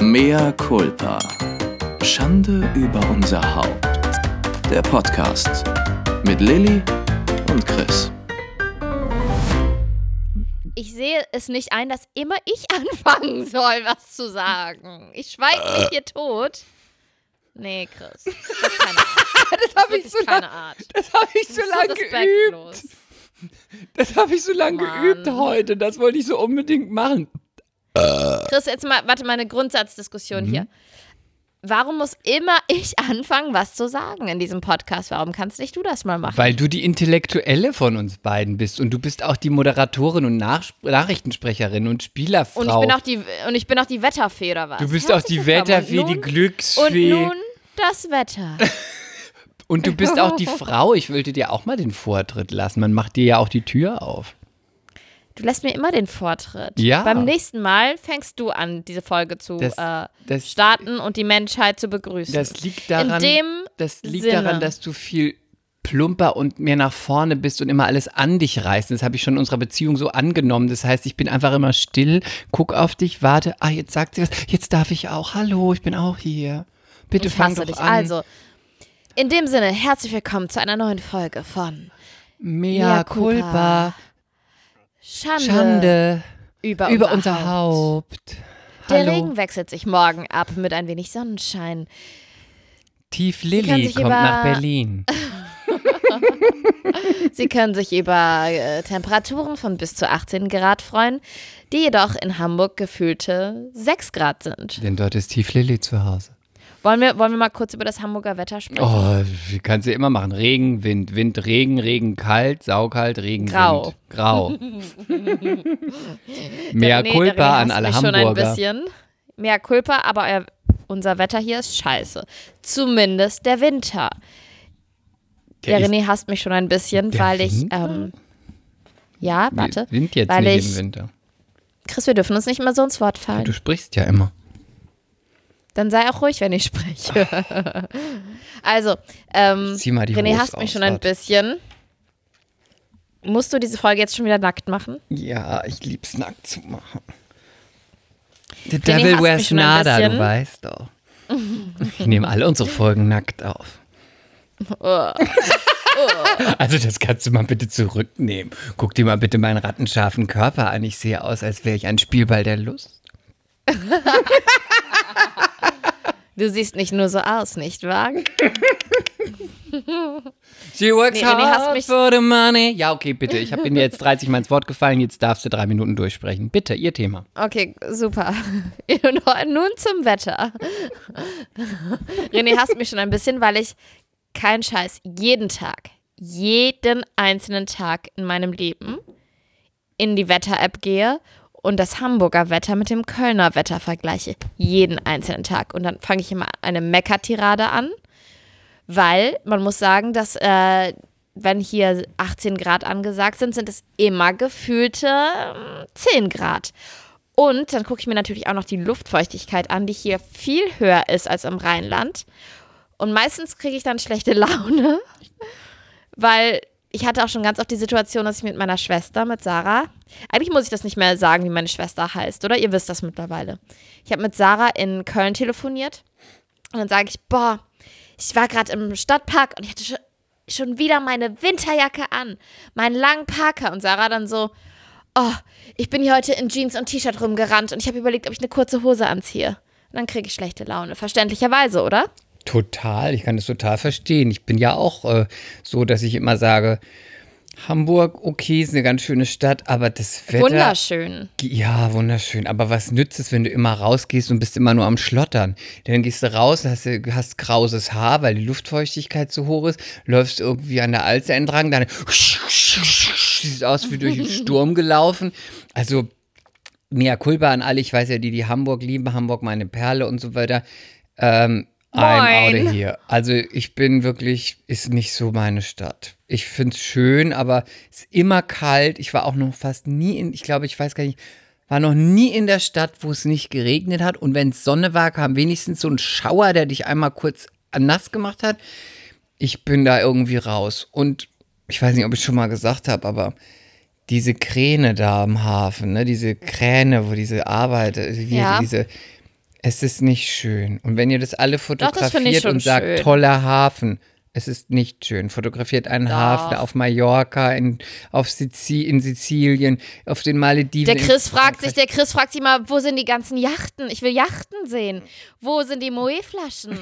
Mea culpa. Schande über unser Haupt. Der Podcast mit Lilly und Chris. Ich sehe es nicht ein, dass immer ich anfangen soll, was zu sagen. Ich schweige mich hier tot. Nee, Chris. Das ist keine Art. das habe ich so lange Art. das hab ich so lang respektlos. geübt. Das habe ich so lange geübt heute. Das wollte ich so unbedingt machen. Chris, jetzt mal, warte, meine Grundsatzdiskussion Mhm. hier. Warum muss immer ich anfangen, was zu sagen in diesem Podcast? Warum kannst nicht du das mal machen? Weil du die Intellektuelle von uns beiden bist und du bist auch die Moderatorin und Nach Nachrichtensprecherin und Spielerfrau. und ich bin auch die und ich bin auch die Wetterfee oder was? du bist auch Herzlich die willkommen. Wetterfee, und die nun, Glücksfee. Und nun das Wetter. Und du bist auch die Frau. Ich wollte dir auch mal den Vortritt lassen. Man macht dir ja auch die Tür auf. Du lässt mir immer den Vortritt. Ja. Beim nächsten Mal fängst du an, diese Folge zu Das- äh, das- starten und die Menschheit zu begrüßen. Das liegt daran, das liegt Sinne. daran, dass du viel plumper und mehr nach vorne bist und immer alles an dich reißt. Das habe ich schon in unserer Beziehung so angenommen. Das heißt, ich bin einfach immer still, guck auf dich, warte. Ah, jetzt sagt sie was. Jetzt darf ich auch. Hallo, ich bin auch hier. Bitte ich fang doch dich. an. Also, in dem Sinne, herzlich willkommen zu einer neuen Folge von Mea Mea culpa. culpa, Schande, Schande über, über unser, unser Haupt. Haupt. Der Hallo. Regen wechselt sich morgen ab mit ein wenig Sonnenschein. Tief Lilly kommt über- nach Berlin. Sie können sich über äh, Temperaturen von bis zu 18 Grad freuen, die jedoch in Hamburg gefühlte 6 Grad sind. Denn dort ist Tief Lilly zu Hause. Wollen wir, wollen wir mal kurz über das Hamburger Wetter sprechen? Oh, wie kannst du immer machen? Regen, Wind, Wind, Regen, Regen, kalt, saukalt, Regen, Grau. Wind. Grau. Mehr Nee, Culpa der an alle mich schon ein Hamburger. bisschen. Mehr Culpa, aber euer, unser Wetter hier ist scheiße. Zumindest der Winter. Der, ist- René hasst mich schon ein bisschen, Der weil ich, ähm, ja, warte, Wind jetzt weil nicht ich, im Winter. Chris, wir dürfen uns nicht immer so ins Wort Du fallen. sprichst ja immer. Dann sei auch ruhig, wenn ich spreche. also, ähm, Zieh mal die René hasst mich aus, schon ein warte. bisschen. Musst du diese Folge jetzt schon wieder nackt machen? Ja, ich lieb's nackt zu machen. The René Devil wears nada, du weißt doch. Ich nehme alle unsere Folgen nackt auf. Also das kannst du mal bitte zurücknehmen. Guck dir mal bitte meinen rattenscharfen Körper an. Ich sehe aus, als wäre ich ein Spielball der Lust. Du siehst nicht nur so aus, nicht wahr? She works Nee, hard mich- for the money. Ja, okay, bitte. Ich habe Ihnen jetzt 30 Mal ins Wort gefallen. Jetzt darfst du drei Minuten durchsprechen. Bitte, Ihr Thema. Okay, super. Nun zum Wetter. René hasst mich schon ein bisschen, weil ich kein Scheiß jeden Tag, jeden einzelnen Tag in meinem Leben in die Wetter-App gehe und das Hamburger Wetter mit dem Kölner Wetter vergleiche. Jeden einzelnen Tag. Und dann fange ich immer eine Meckertirade an, weil man muss sagen, dass äh, wenn hier 18 Grad angesagt sind, sind es immer gefühlte ähm, 10 Grad. Und dann gucke ich mir natürlich auch noch die Luftfeuchtigkeit an, die hier viel höher ist als im Rheinland. Und meistens kriege ich dann schlechte Laune, weil ich hatte auch schon ganz oft die Situation, dass ich mit meiner Schwester, mit Sarah, eigentlich muss ich das nicht mehr sagen, wie meine Schwester heißt, oder? Ihr wisst das mittlerweile. Ich habe mit Sarah in Köln telefoniert und dann sage ich, boah, ich war gerade im Stadtpark und ich hatte schon, wieder meine Winterjacke an, meinen langen Parker und Sarah dann so, oh, ich bin hier heute in Jeans und T-Shirt rumgerannt und ich habe überlegt, ob ich eine kurze Hose anziehe. Und dann kriege ich schlechte Laune. Verständlicherweise, oder? Total, ich kann das total verstehen. Ich bin ja auch äh, so, dass ich immer sage, Hamburg, okay, ist eine ganz schöne Stadt, aber das Wetter. Wunderschön. Ja, wunderschön. Aber was nützt es, wenn du immer rausgehst und bist immer nur am Schlottern? Dann gehst du raus, hast, du- hast krauses Haar, weil die Luftfeuchtigkeit zu hoch ist, läufst irgendwie an der Alze entlang, dann sieht aus wie durch einen Sturm gelaufen. Also, mehr Kulpa an alle. Ich weiß ja, die, die Hamburg lieben, Hamburg meine Perle und so weiter. Ähm, I'm out here. Also ich bin wirklich, ist nicht so meine Stadt. Ich finde es schön, aber es ist immer kalt. Ich war auch noch fast nie in, ich glaube, ich weiß gar nicht, war noch nie in der Stadt, wo es nicht geregnet hat. Und wenn es Sonne war, kam wenigstens so ein Schauer, der dich einmal kurz nass gemacht hat. Ich bin da irgendwie raus. Und ich weiß nicht, ob ich schon mal gesagt habe, aber diese Kräne da am Hafen, ne, diese Kräne, wo diese Arbeit, wie Ja. diese, Es ist nicht schön. Und wenn ihr das alle das fotografiert schon und sagt, schön. toller Hafen, es ist nicht schön. Fotografiert einen Doch. Hafen auf Mallorca, in, auf Sizi in Sizilien, auf den Malediven. Der Chris fragt sich, der Chris fragt sich mal, wo sind die ganzen Yachten? Ich will Yachten sehen. Wo sind die Moe-Flaschen?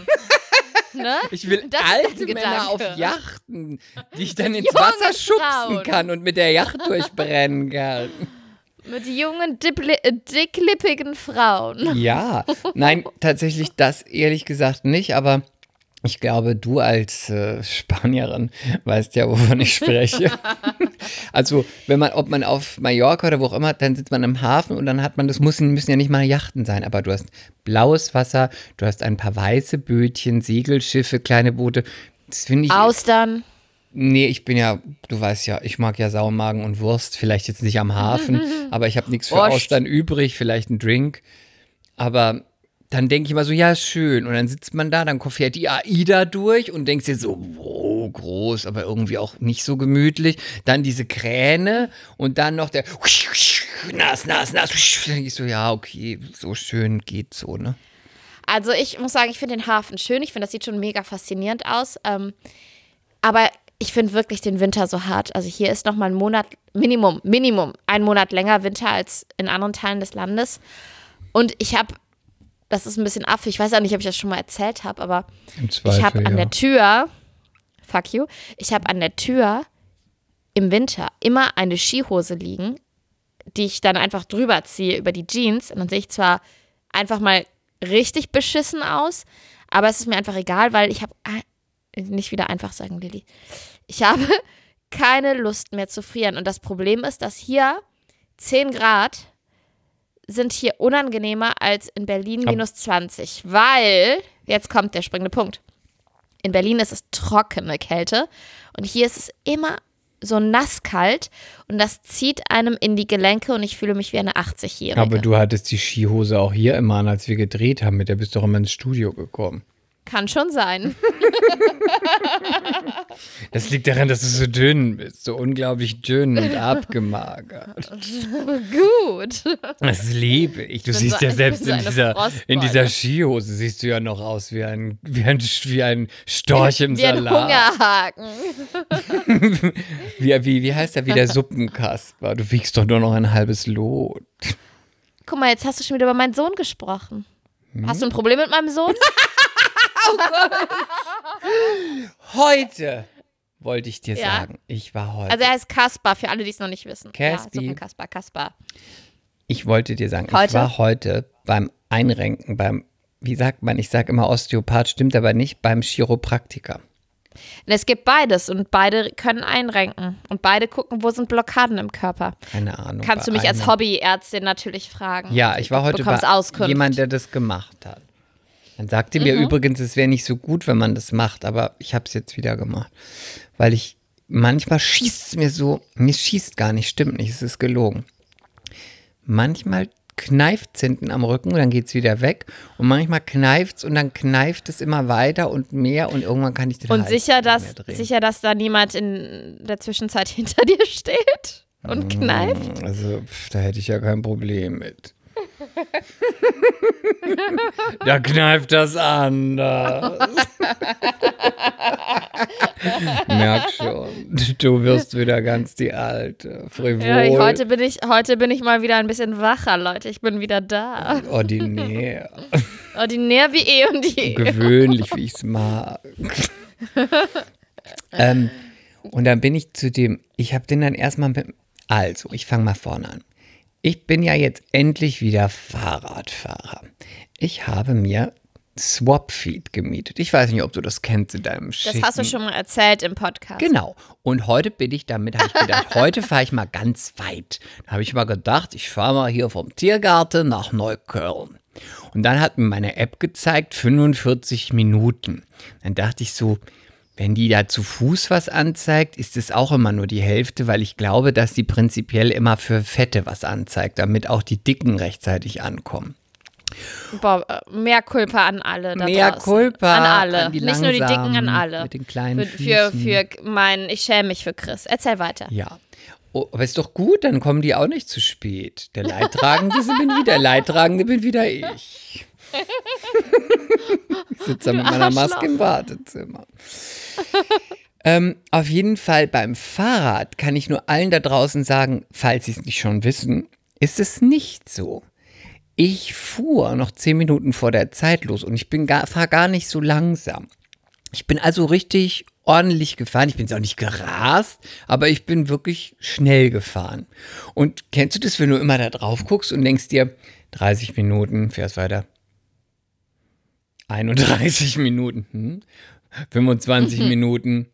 ne? Ich will Das alte Männer auf. Yachten, die ich dann ins Wasser schubsen kann und mit der Yacht durchbrennen kann. Mit jungen, äh, dicklippigen Frauen. Ja, nein, tatsächlich das ehrlich gesagt nicht, aber ich glaube, du als äh, Spanierin weißt ja, wovon ich spreche. also, wenn man, ob man auf Mallorca oder wo auch immer, dann sitzt man im Hafen und dann hat man, das müssen, müssen ja nicht mal Yachten sein, aber du hast blaues Wasser, du hast ein paar weiße Bötchen, Segelschiffe, kleine Boote. Das finde ich. Austern. Nee, ich bin ja, du weißt ja, ich mag ja Saumagen und Wurst, vielleicht jetzt nicht am Hafen, aber ich habe nichts für Wurst. Austern übrig, vielleicht ein Drink. Aber dann denke ich immer so, ja, schön. Und dann sitzt man da, dann fährt die AIDA durch und denkst dir so, wow, groß, aber irgendwie auch nicht so gemütlich. Dann diese Kräne und dann noch der nass, nass, nass. Dann denk ich so, ja, okay, so schön geht so, ne? Also ich muss sagen, ich finde den Hafen schön. Ich finde, das sieht schon mega faszinierend aus. Ähm, aber ich finde wirklich den Winter so hart. Also hier ist noch mal ein Monat, Minimum, Minimum, ein Monat länger Winter als in anderen Teilen des Landes. Und ich habe, das ist ein bisschen affig, ich weiß auch nicht, ob ich das schon mal erzählt habe, aber Im ich habe an der Tür, fuck you, ich habe an der Tür im Winter immer eine Skihose liegen, die ich dann einfach drüber ziehe über die Jeans. Und dann sehe ich zwar einfach mal richtig beschissen aus, aber es ist mir einfach egal, weil ich habe nicht wieder einfach sagen, Lilly. Ich habe keine Lust mehr zu frieren. Und das Problem ist, dass hier 10 Grad sind hier unangenehmer als in Berlin Ab- minus 20, weil, jetzt kommt der springende Punkt. In Berlin ist es trockene Kälte und hier ist es immer so nasskalt und das zieht einem in die Gelenke und ich fühle mich wie eine 80-Jährige. Aber du hattest die Skihose auch hier immer an, als wir gedreht haben. Mit der bist du doch immer ins Studio gekommen. Kann schon sein. Das liegt daran, dass du so dünn bist. So unglaublich dünn und abgemagert. Gut. Das liebe ich. Du bin siehst so- ja ich selbst in dieser, in dieser Skihose siehst du ja noch aus wie ein, wie ein, wie ein Storch im Wie ein Salat. Hungerhaken. Wie, wie, wie heißt der? Wie der Suppenkasper. Du wiegst doch nur noch ein halbes Lot. Guck mal, jetzt hast du schon wieder über meinen Sohn gesprochen. Hm? Hast du ein Problem mit meinem Sohn? Heute wollte ich dir Ja. sagen, ich war heute. Also er heißt Kaspar, für alle, die es noch nicht wissen. Caspi. Ja, Suppenkasper, Kaspar. Ich wollte dir sagen, ich Heute? war heute beim Einrenken, beim, wie sagt man, ich sage immer Osteopath, stimmt aber nicht, beim Chiropraktiker. Es gibt beides und beide können einrenken. Und beide gucken, wo sind Blockaden im Körper. Keine Ahnung. Kannst du mich als Hobbyärztin natürlich fragen. Ja, ich war heute bei Auskunft. jemand, der das gemacht hat. Dann sagte mir Mhm. übrigens, es wäre nicht so gut, wenn man das macht, aber ich habe es jetzt wieder gemacht. Weil ich, manchmal schießt es mir so, mir schießt gar nicht, stimmt nicht, es ist gelogen. Manchmal kneift es hinten am Rücken und dann geht es wieder weg. Und manchmal kneift es und dann kneift es immer weiter und mehr und irgendwann kann ich den Und Hals sicher nicht mehr dass, sicher, dass da niemand in der Zwischenzeit hinter dir steht und kneift. Also, pf, da hätte ich ja kein Problem mit. Da kneift das anders. Merk schon, du wirst wieder ganz die alte, frivol, Ja, heute, bin ich, heute bin ich mal wieder ein bisschen wacher, Leute. Ich bin wieder da. ordinär, Ordinär wie eh und je. gewöhnlich, wie ich es mag. ähm, und dann bin ich zu dem, ich habe den dann erstmal mit, also, ich fange mal vorne an. Ich bin ja jetzt endlich wieder Fahrradfahrer. Ich habe mir Swapfeed gemietet. Ich weiß nicht, ob du das kennst in deinem Das schicken hast du schon mal erzählt im Podcast. Genau. Und heute bin ich damit, habe ich gedacht, heute fahre ich mal ganz weit. Da habe ich mal gedacht, ich fahre mal hier vom Tiergarten nach Neukölln. Und dann hat mir meine App gezeigt, 45 Minuten. Dann dachte ich so, wenn die da zu Fuß was anzeigt, ist es auch immer nur die Hälfte, weil ich glaube, dass die prinzipiell immer für Fette was anzeigt, damit auch die Dicken rechtzeitig ankommen. Boah, äh, mehr Culpa an alle. Mehr draußen. Culpa An alle. an Nicht nur die Dicken, an alle. mit den kleinen für, für, für mein, ich schäme mich für Chris. Erzähl weiter. Ja. Oh, aber ist doch gut, dann kommen die auch nicht zu spät. Der Leidtragende bin wieder, der Leidtragende bin wieder ich. Ich sitze mit meiner Maske im Wartezimmer. ähm, auf jeden Fall beim Fahrrad kann ich nur allen da draußen sagen, falls sie es nicht schon wissen, ist es nicht so. Ich fuhr noch zehn Minuten vor der Zeit los und ich bin gar, fahr gar nicht so langsam. Ich bin also richtig ordentlich gefahren. Ich bin jetzt auch nicht gerast, aber ich bin wirklich schnell gefahren. Und kennst du das, wenn du immer da drauf guckst und denkst dir, 30 Minuten, fährst weiter. 31 Minuten, hm? 25 Minuten,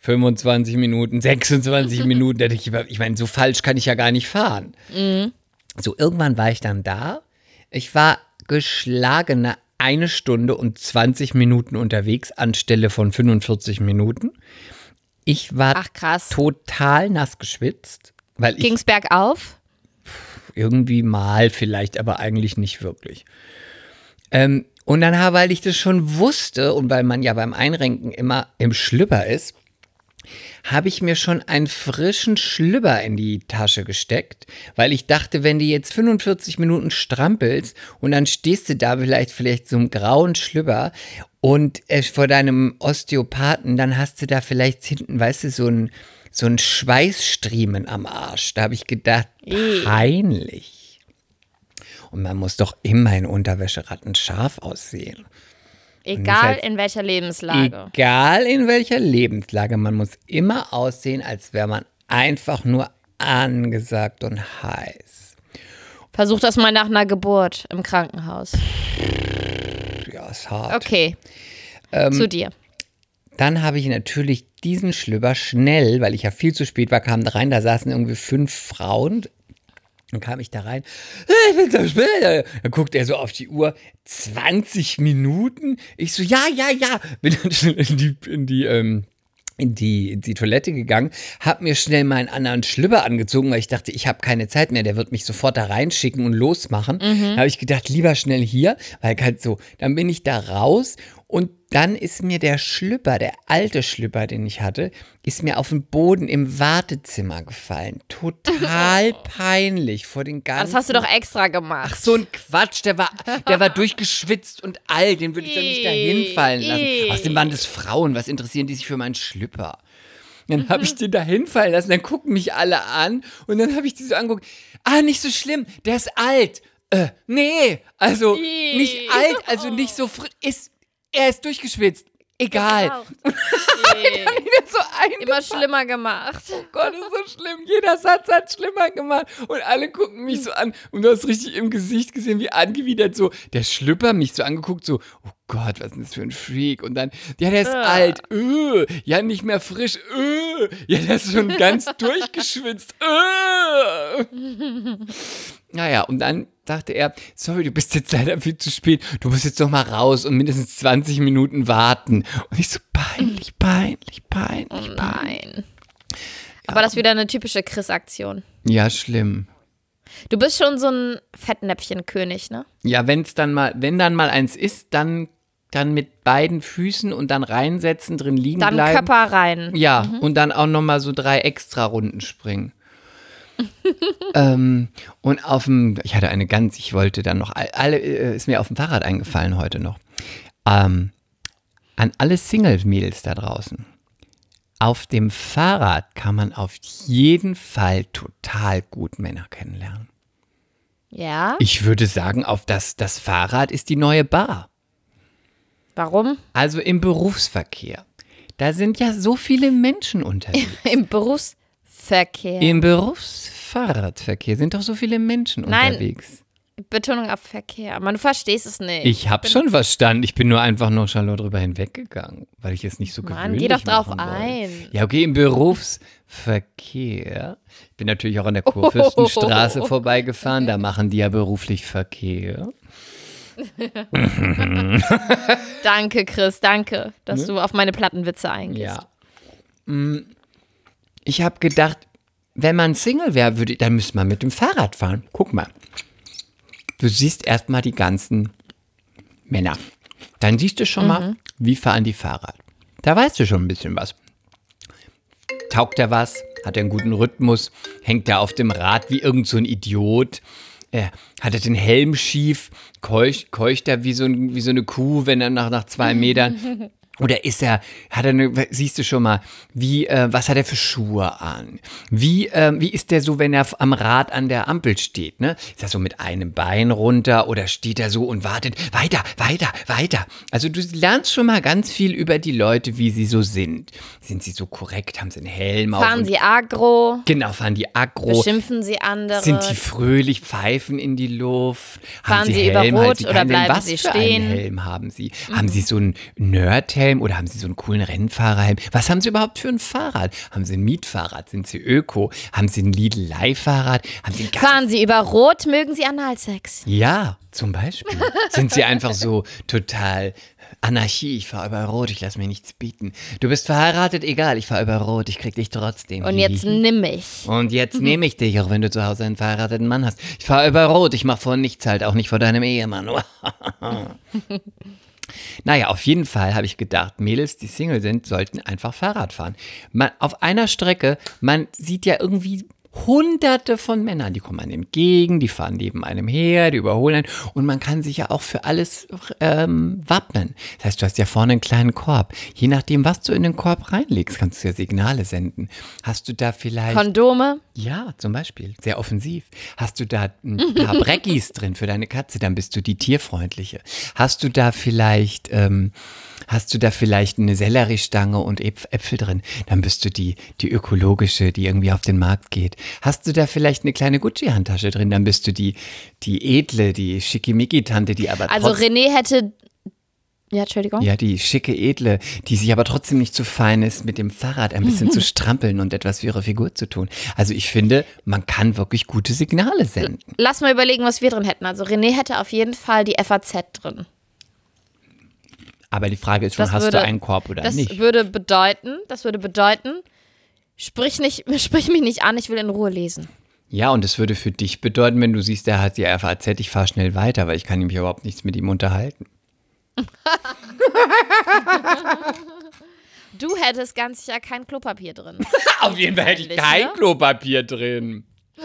25 Minuten, 26 Minuten. Ich, ich meine, so falsch kann ich ja gar nicht fahren. So, irgendwann war ich dann da. Ich war geschlagene eine Stunde und 20 Minuten unterwegs anstelle von 45 Minuten. Ich war Ach, krass. total nass geschwitzt, weil ich Ging's bergauf? irgendwie mal vielleicht, aber eigentlich nicht wirklich. Ähm, und dann, weil ich das schon wusste und weil man ja beim Einrenken immer im Schlüpper ist, habe ich mir schon einen frischen Schlüpper in die Tasche gesteckt, weil ich dachte, wenn du jetzt 45 Minuten strampelst und dann stehst du da vielleicht vielleicht so einem grauen Schlüpper und äh, vor deinem Osteopathen, dann hast du da vielleicht hinten, weißt du, so ein so ein Schweißstriemen am Arsch. Da habe ich gedacht, peinlich. Und man muss doch immer in Unterwäscheratten scharf aussehen. Egal in welcher Lebenslage. Egal in welcher Lebenslage, man muss immer aussehen, als wäre man einfach nur angesagt und heiß. Versuch das mal nach einer Geburt im Krankenhaus. Ja, ist hart. Okay. Ähm, Zu dir. Dann habe ich natürlich diesen Schlüpper schnell, weil ich ja viel zu spät war, kam da rein, da saßen irgendwie fünf Frauen. Dann kam ich da rein. Ich bin so spät. Dann guckt er so auf die Uhr. 20 Minuten? Ich so, ja, ja, ja. Bin dann schnell in die, in die, ähm, in die, in die Toilette gegangen, hab mir schnell meinen anderen Schlüpper angezogen, weil ich dachte, ich habe keine Zeit mehr, der wird mich sofort da reinschicken und losmachen. Da habe ich gedacht, lieber schnell hier, weil halt so, dann bin ich da raus und dann ist mir der Schlüpper, der alte Schlüpper, den ich hatte, ist mir auf den Boden im Wartezimmer gefallen. Total peinlich vor den Aber ganzen. Das hast du doch extra gemacht. Ach, so ein Quatsch, der war, der war durchgeschwitzt und alt, den würde ich doch nicht da hinfallen lassen. Ih. Außerdem waren das Frauen, was interessieren die sich für meinen Schlüpper? Dann habe ich den da hinfallen lassen, dann gucken mich alle an und dann habe ich die so angeguckt. Ah, nicht so schlimm, der ist alt. Äh, nee, also nicht alt, also nicht so frisch, ist, er ist durchgeschwitzt. Egal. So Immer schlimmer gemacht. Gott, ist so schlimm. Jeder Satz hat schlimmer gemacht. Und alle gucken mich so an. Und du hast richtig im Gesicht gesehen, wie angewidert so der Schlüpper mich so angeguckt, so, oh Gott, was ist denn das für ein Freak? Und dann, ja, der ist Ah. alt. Öh. Ja, nicht mehr frisch. Öh. Ja, der ist schon ganz durchgeschwitzt. Öh. Naja, und dann dachte er, sorry, du bist jetzt leider viel zu spät. Du musst jetzt noch mal raus und mindestens 20 Minuten warten. Und ich so, peinlich, peinlich, peinlich, peinlich. Nein. Aber das ist wieder eine typische Chris-Aktion. Ja, schlimm. Du bist schon so ein Fettnäpfchenkönig, ne? Ja, wenn es dann mal, wenn dann mal eins ist, dann, dann mit beiden Füßen und dann reinsetzen, drin liegen Dann bleiben. Körper rein. Ja, und dann auch noch mal so drei extra Runden springen. ähm, und auf dem, ich hatte eine ganz, ich wollte dann noch, all- alle, äh, ist mir auf dem Fahrrad eingefallen heute noch. Ähm, an alle Single-Mädels da draußen. Auf dem Fahrrad kann man auf jeden Fall total gut Männer kennenlernen. Ja? Ich würde sagen, auf das, das Fahrrad ist die neue Bar. Warum? Also im Berufsverkehr. Da sind ja so viele Menschen unterwegs. Im Berufsverkehr. Im Berufsfahrradverkehr sind doch so viele Menschen Nein. unterwegs. Betonung auf Verkehr. Man, du verstehst es nicht. Ich habe schon verstanden. Ich bin nur einfach nonchalant drüber hinweggegangen, weil ich es nicht so Mann, gewöhnlich geh doch drauf ein. Ja, okay, im Berufsverkehr. Ich bin natürlich auch an der Kurfürstenstraße vorbeigefahren. Da machen die ja beruflich Verkehr. Danke, Chris, danke, dass du auf meine Plattenwitze eingehst. Ne? Ja. Ich habe gedacht, wenn man Single wäre, würde, dann müsste man mit dem Fahrrad fahren. Guck mal. Du siehst erstmal die ganzen Männer. Dann siehst du schon mal, wie fahren die Fahrrad. Da weißt du schon ein bisschen was. Taugt er was? Hat er einen guten Rhythmus? Hängt er auf dem Rad wie irgend so ein Idiot? er hat er den Helm schief, keucht, keucht er wie so, ein, wie so eine Kuh, wenn er nach, nach zwei Metern. Oder ist er, hat er eine, siehst du schon mal, wie, äh, was hat er für Schuhe an? Wie, äh, wie ist der so, wenn er am Rad an der Ampel steht, ne? Ist er so mit einem Bein runter oder steht er so und wartet, weiter, weiter, weiter? Also du lernst schon mal ganz viel über die Leute, wie sie so sind. Sind sie so korrekt? Haben sie einen Helm auf? Fahren sie agro? Genau, fahren die aggro. Beschimpfen sie andere? Sind die fröhlich, pfeifen in die Luft? Fahren sie über Helm, Rot Halt sie oder bleiben Was sie für stehen? einen Helm haben sie? Haben sie so einen Nerdhelm oder haben sie so einen coolen Rennfahrerhelm? Was haben sie überhaupt für ein Fahrrad? Haben sie ein Mietfahrrad? Sind sie Öko? Haben sie ein Lidl-Leihfahrrad? Haben sie Fahren sie über Rot? Mögen sie Analsex? ja, zum Beispiel. Sind sie einfach so total Anarchie, ich fahr über Rot, ich lass mir nichts bieten. Du bist verheiratet, egal, ich fahr über Rot, ich krieg dich trotzdem. Und jetzt nimm mich. Und jetzt nehme ich dich, auch wenn du zu Hause einen verheirateten Mann hast. Ich fahre über Rot, ich mache vor nichts halt, auch nicht vor deinem Ehemann. naja, auf jeden Fall habe ich gedacht, Mädels, die Single sind, sollten einfach Fahrrad fahren. Man, auf einer Strecke, man sieht ja irgendwie hunderte von Männern, die kommen einem entgegen, die fahren neben einem her, die überholen einen und man kann sich ja auch für alles ähm, wappnen. Das heißt, du hast ja vorne einen kleinen Korb. Je nachdem, was du in den Korb reinlegst, kannst du ja Signale senden. Hast du da vielleicht... Kondome? Ja, zum Beispiel. Sehr offensiv. Hast du da ein paar Breckis drin für deine Katze, dann bist du die tierfreundliche. Hast du da vielleicht, ähm, hast du da vielleicht eine Selleriestange und Äpf- Äpfel drin, dann bist du die, die ökologische, die irgendwie auf den Markt geht. Hast du da vielleicht eine kleine Gucci-Handtasche drin, dann bist du die, die edle, die schickimicki-Tante, die aber Also René hätte. Ja, Entschuldigung. ja, die schicke Edle, die sich aber trotzdem nicht zu fein ist, mit dem Fahrrad ein bisschen zu strampeln und etwas für ihre Figur zu tun. Also ich finde, man kann wirklich gute Signale senden. Lass mal überlegen, was wir drin hätten. Also René hätte auf jeden Fall die FAZ drin. Aber die Frage ist schon, Das hast würde- du einen Korb oder Das nicht? würde bedeuten, das würde bedeuten, sprich, nicht, sprich mich nicht an, ich will in Ruhe lesen. Ja, und es würde für dich bedeuten, wenn du siehst, der hat die FAZ, ich fahre schnell weiter, weil ich kann nämlich überhaupt nichts mit ihm unterhalten. Du hättest ganz sicher kein Klopapier drin. Auf jeden Fall hätte ich kein ne? Klopapier drin.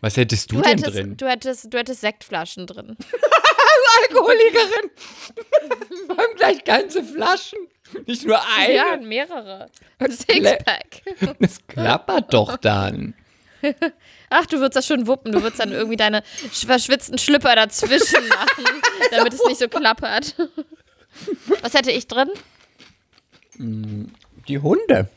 Was hättest du, Du denn hättest, drin? du, hättest, du hättest Sektflaschen drin. Alkoholikerin. Vor allem gleich ganze Flaschen. Nicht nur eine. Ja, mehrere. Das Sixpack. Das klappert doch dann. Ach, du würdest das schon wuppen. Du würdest dann irgendwie deine sch- verschwitzten Schlüpper dazwischen machen, damit es nicht so klappert. Was hätte ich drin? Die Hunde.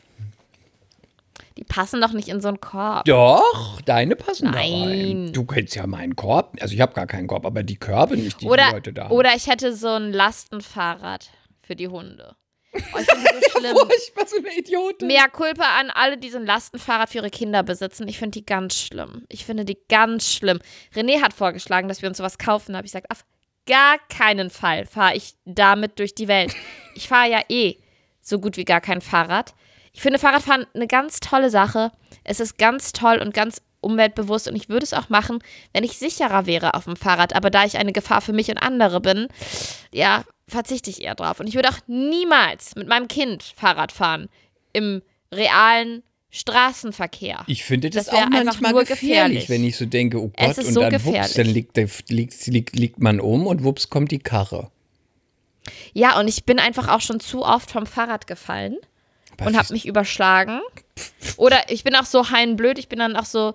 Die passen doch nicht in so einen Korb. Doch, deine passen da Nein. rein. Du kennst ja meinen Korb. Also ich habe gar keinen Korb, aber die Körbe nicht, die die Oder, Leute da haben. oder ich hätte so ein Lastenfahrrad für die Hunde. Oh, ich finde das so schlimm. Furchtbar, so eine Idiotin. Mehr Culpa an alle, die so ein Lastenfahrrad für ihre Kinder besitzen. Ich finde die ganz schlimm. Ich finde die ganz schlimm. René hat vorgeschlagen, dass wir uns sowas kaufen. Da habe ich gesagt, auf gar keinen Fall fahre ich damit durch die Welt. Ich fahre ja eh so gut wie gar kein Fahrrad. Ich finde Fahrradfahren eine ganz tolle Sache. Es ist ganz toll und ganz umweltbewusst und ich würde es auch machen, wenn ich sicherer wäre auf dem Fahrrad. Aber da ich eine Gefahr für mich und andere bin, ja, verzichte ich eher drauf. Und ich würde auch niemals mit meinem Kind Fahrrad fahren im realen Straßenverkehr. Ich finde das, Das auch einfach manchmal nur gefährlich, gefährlich. wenn ich so denke, oh Gott, und so dann wups, gefährlich. dann liegt, liegt, liegt, liegt man um und wups kommt die Karre. Ja, und ich bin einfach auch schon zu oft vom Fahrrad gefallen Aber und habe mich überschlagen. Oder ich bin auch so heinblöd, ich bin dann auch so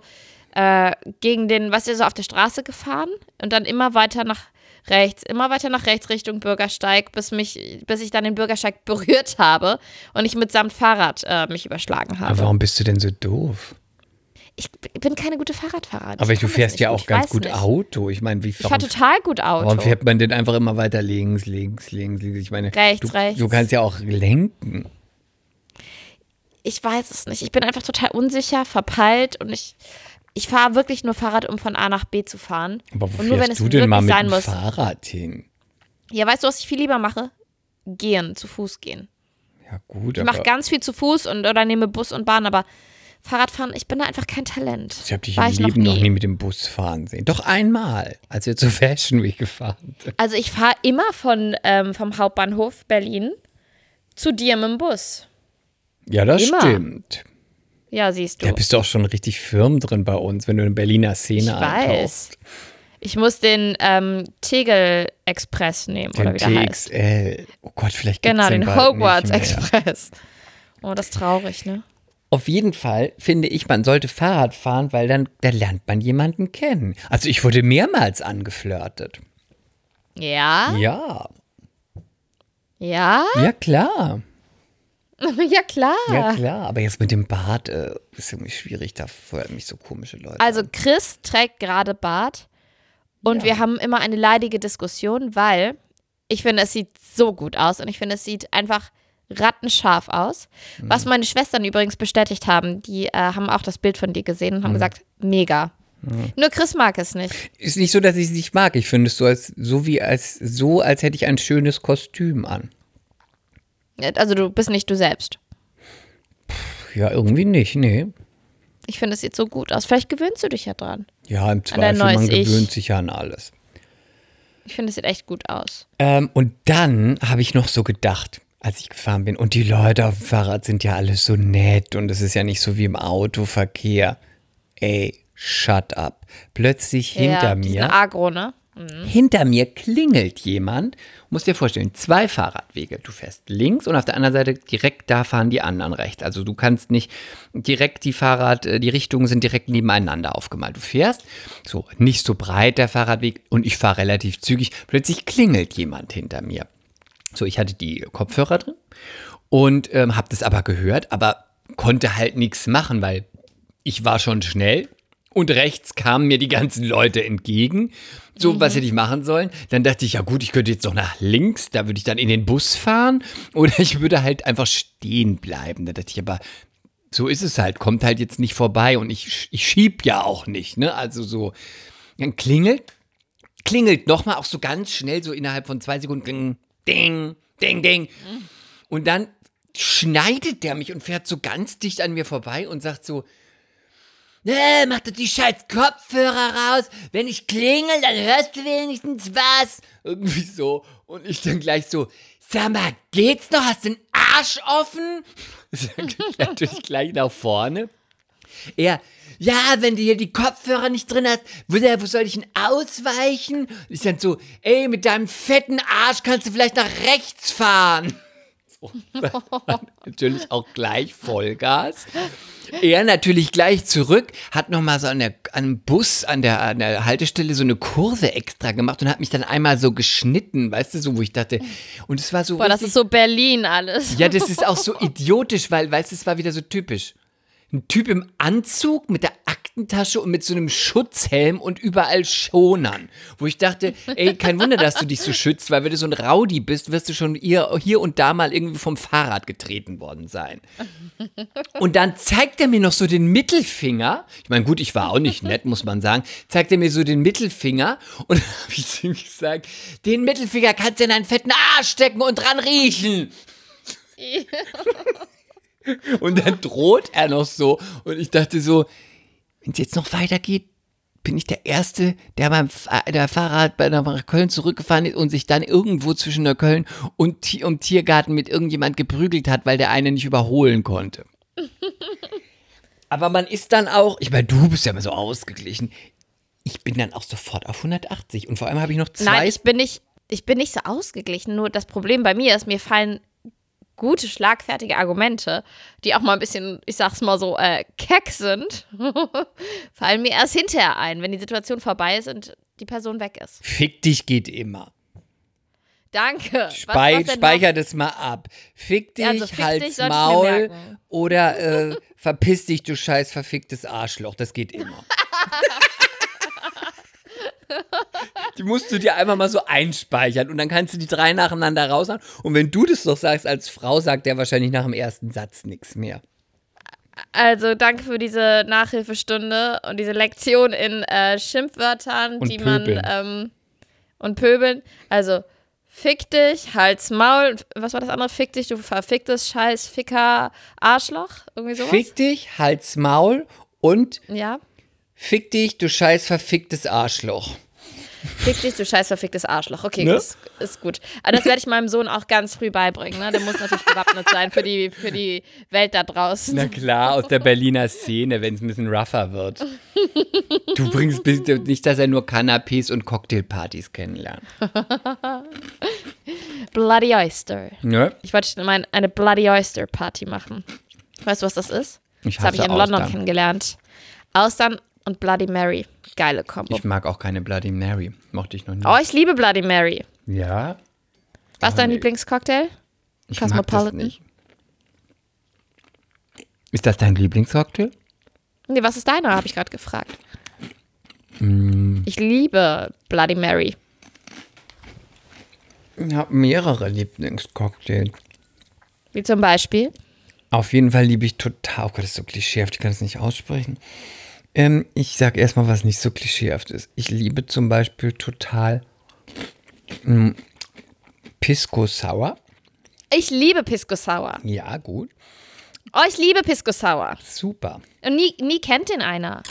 äh, gegen den, was ihr so auf der Straße gefahren und dann immer weiter nach rechts, immer weiter nach rechts Richtung Bürgersteig, bis mich, bis ich dann den Bürgersteig berührt habe und ich mitsamt Fahrrad äh, mich überschlagen Aber habe. warum bist du denn so doof? Ich bin keine gute Fahrradfahrerin. Aber Ich du fährst ja auch ich ganz gut nicht. Auto. Ich meine, wie Ich fahre total gut Auto. warum fährt man denn einfach immer weiter links, links, links, links? Ich meine, Rechts, du, rechts. du kannst ja auch lenken. Ich weiß es nicht. Ich bin einfach total unsicher, verpeilt und ich, ich fahre wirklich nur Fahrrad, um von A nach B zu fahren. Aber wo und nur wenn es du denn mal mit sein dem muss. Fahrrad hin? Ja, weißt du, was ich viel lieber mache? Gehen, zu Fuß gehen. Ja gut, Ich mache ganz viel zu Fuß und oder nehme Bus und Bahn, aber Fahrradfahren, ich bin da einfach kein Talent. ich habe dich War im Leben noch nie. mit dem Bus fahren sehen. Doch einmal, als wir zur Fashion Week gefahren sind. Also ich fahre immer von ähm, vom Hauptbahnhof Berlin zu dir mit dem Bus. Ja, das Immer. stimmt. Ja, siehst du. Da bist du auch schon richtig firm drin bei uns, wenn du in Berliner Szene ich eintauchst. weiß. Ich muss den ähm, Tegel Express nehmen, oder Den wie der heißt. TXL. Oh Gott, vielleicht gibt's Genau, den den Hogwarts. Express. Oh, das ist traurig, ne? Auf jeden Fall finde ich, man sollte Fahrrad fahren, weil dann da lernt man jemanden kennen. Also ich wurde mehrmals angeflirtet. Ja? Ja, Ja? ja klar. Ja, klar. Ja klar, aber jetzt mit dem Bart äh, ist irgendwie schwierig, da feuern mich so komische Leute. Also an. Chris trägt gerade Bart und Ja. wir haben immer eine leidige Diskussion, weil ich finde, es sieht so gut aus und ich finde, es sieht einfach rattenscharf aus. Was Mhm. meine Schwestern übrigens bestätigt haben, die äh, haben auch das Bild von dir gesehen und haben Mhm. gesagt, mega. Nur Chris mag es nicht. ist nicht so, dass ich es nicht mag. Ich finde es so, als, so wie als so, als hätte ich ein schönes Kostüm an. Also du bist nicht du selbst. Ja, irgendwie nicht, nee. Ich finde, es sieht so gut aus. Vielleicht gewöhnst du dich ja dran. Ja, im Zweifel, man neues Ich. gewöhnt sich ja an alles. Ich finde, es sieht echt gut aus. Ähm, und dann habe ich noch so gedacht, als ich gefahren bin, und die Leute auf dem Fahrrad sind ja alle so nett und es ist ja nicht so wie im Autoverkehr. Ey, shut up. Plötzlich hinter ja, mir, agro, ne? Hinter mir klingelt jemand. Musst dir vorstellen, zwei Fahrradwege. Du fährst links und auf der anderen Seite direkt da fahren die anderen rechts. Also du kannst nicht direkt die Fahrrad, äh, die Richtungen sind direkt nebeneinander aufgemalt. Du fährst so nicht so breit der Fahrradweg und ich fahre relativ zügig. Plötzlich klingelt jemand hinter mir. So, ich hatte die Kopfhörer drin und ähm, habe das aber gehört, aber konnte halt nichts machen, weil ich war schon schnell und rechts kamen mir die ganzen Leute entgegen. So, was hätte ich machen sollen? Dann dachte ich, ja gut, ich könnte jetzt noch nach links, da würde ich dann in den Bus fahren oder ich würde halt einfach stehen bleiben. Da dachte ich aber, so ist es halt, kommt halt jetzt nicht vorbei und ich, ich schieb ja auch nicht, ne? Also so, dann klingelt, klingelt nochmal auch so ganz schnell, so innerhalb von zwei Sekunden, ding, ding, ding, ding. Und dann schneidet der mich und fährt so ganz dicht an mir vorbei und sagt so, äh, mach doch die scheiß Kopfhörer raus. Wenn ich klingel, dann hörst du wenigstens was. Irgendwie so. Und ich dann gleich so, sag mal, geht's noch? Hast du den Arsch offen? Natürlich gleich nach vorne. Er, ja, wenn du hier die Kopfhörer nicht drin hast, wo, wo soll ich denn ausweichen? Ich dann so, ey, mit deinem fetten Arsch kannst du vielleicht nach rechts fahren. So, natürlich auch gleich Vollgas. Er natürlich gleich zurück, hat nochmal so an der, an dem Bus, an der, an der Haltestelle so eine Kurve extra gemacht und hat mich dann einmal so geschnitten, weißt du, so, wo ich dachte, und es war so Boah, das richtig- ist so Berlin alles. ja, das ist auch so idiotisch, weil, weißt du, es war wieder so typisch. Ein Typ im Anzug mit der Aktentasche und mit so einem Schutzhelm und überall Schonern. Wo ich dachte, ey, kein Wunder, dass du dich so schützt, weil wenn du so ein Rowdy bist, wirst du schon hier, hier und da mal irgendwie vom Fahrrad getreten worden sein. Und dann zeigt er mir noch so den Mittelfinger. Ich meine, gut, ich war auch nicht nett, muss man sagen. Zeigt er mir so den Mittelfinger und dann habe ich zu ihm gesagt, den Mittelfinger kannst du in einen fetten Arsch stecken und dran riechen. Und dann droht er noch so. Und ich dachte so, wenn es jetzt noch weitergeht, bin ich der Erste, der beim der Fahrrad bei nach Köln zurückgefahren ist und sich dann irgendwo zwischen Neukölln und um Tiergarten mit irgendjemand geprügelt hat, weil der eine nicht überholen konnte. Aber man ist dann auch, ich meine, du bist ja immer so ausgeglichen. Ich bin dann auch sofort auf 180 und vor allem habe ich noch zwei. Nein, ich bin nicht, ich bin nicht so ausgeglichen. Nur das Problem bei mir ist, mir fallen gute, schlagfertige Argumente, die auch mal ein bisschen, ich sag's mal so, äh, keck sind, fallen mir erst hinterher ein, wenn die Situation vorbei ist und die Person weg ist. Fick dich geht immer. Danke. Spei speicher das mal ab. Fick dich, also fick dich halt's sollte ich mir Maul oder äh, verpiss dich, du scheiß verficktes Arschloch. Das geht immer. Die musst du dir einfach mal so einspeichern und dann kannst du die drei nacheinander raushauen. Und wenn du das doch sagst als Frau, sagt der wahrscheinlich nach dem ersten Satz nichts mehr. Also danke für diese Nachhilfestunde und diese Lektion in äh, Schimpfwörtern, Und die Pöbeln. man ähm, und Pöbeln. Also fick dich, Hals, Maul. Was war das andere? Fick dich, du verficktes Scheiß, Ficker, Arschloch. Irgendwie sowas? Fick dich, Hals, Maul und Ja. Fick dich, du scheiß verficktes Arschloch. Fick dich, du scheiß verficktes Arschloch. Okay, Ne? ist, ist gut. Aber das werde ich meinem Sohn auch ganz früh beibringen. Ne? Der muss natürlich gewappnet sein für die, für die Welt da draußen. Na klar, aus der Berliner Szene, wenn es ein bisschen rougher wird. Du bringst nicht, dass er nur Canapés und Cocktailpartys kennenlernt. Bloody Oyster. Ne? Ich wollte mal eine Bloody Oyster Party machen. Weißt du, was das ist? Ich Das habe ich in London Austern. kennengelernt. Austern und Bloody Mary. Geile Kombo. Ich mag auch keine Bloody Mary. Mochte ich noch nie. oh, ich liebe Bloody Mary. Ja? Was ist dein nee. Lieblingscocktail? Ich mag das Cosmopolitan? nicht. Ist das dein Lieblingscocktail? Nee, was ist deiner? Habe ich gerade gefragt. Mm. Ich liebe Bloody Mary. Ich habe mehrere Lieblingscocktails. Wie zum Beispiel. Auf jeden Fall liebe ich total, oh Gott, das ist so klischeehaft, ich kann es nicht aussprechen. Ähm, ich sag erstmal, was nicht so klischeehaft ist. Ich liebe zum Beispiel total mm, Pisco Sour. Ich liebe Pisco Sour. Ja, gut. Oh, ich liebe Pisco Sour. Super. Und nie, nie kennt den einer.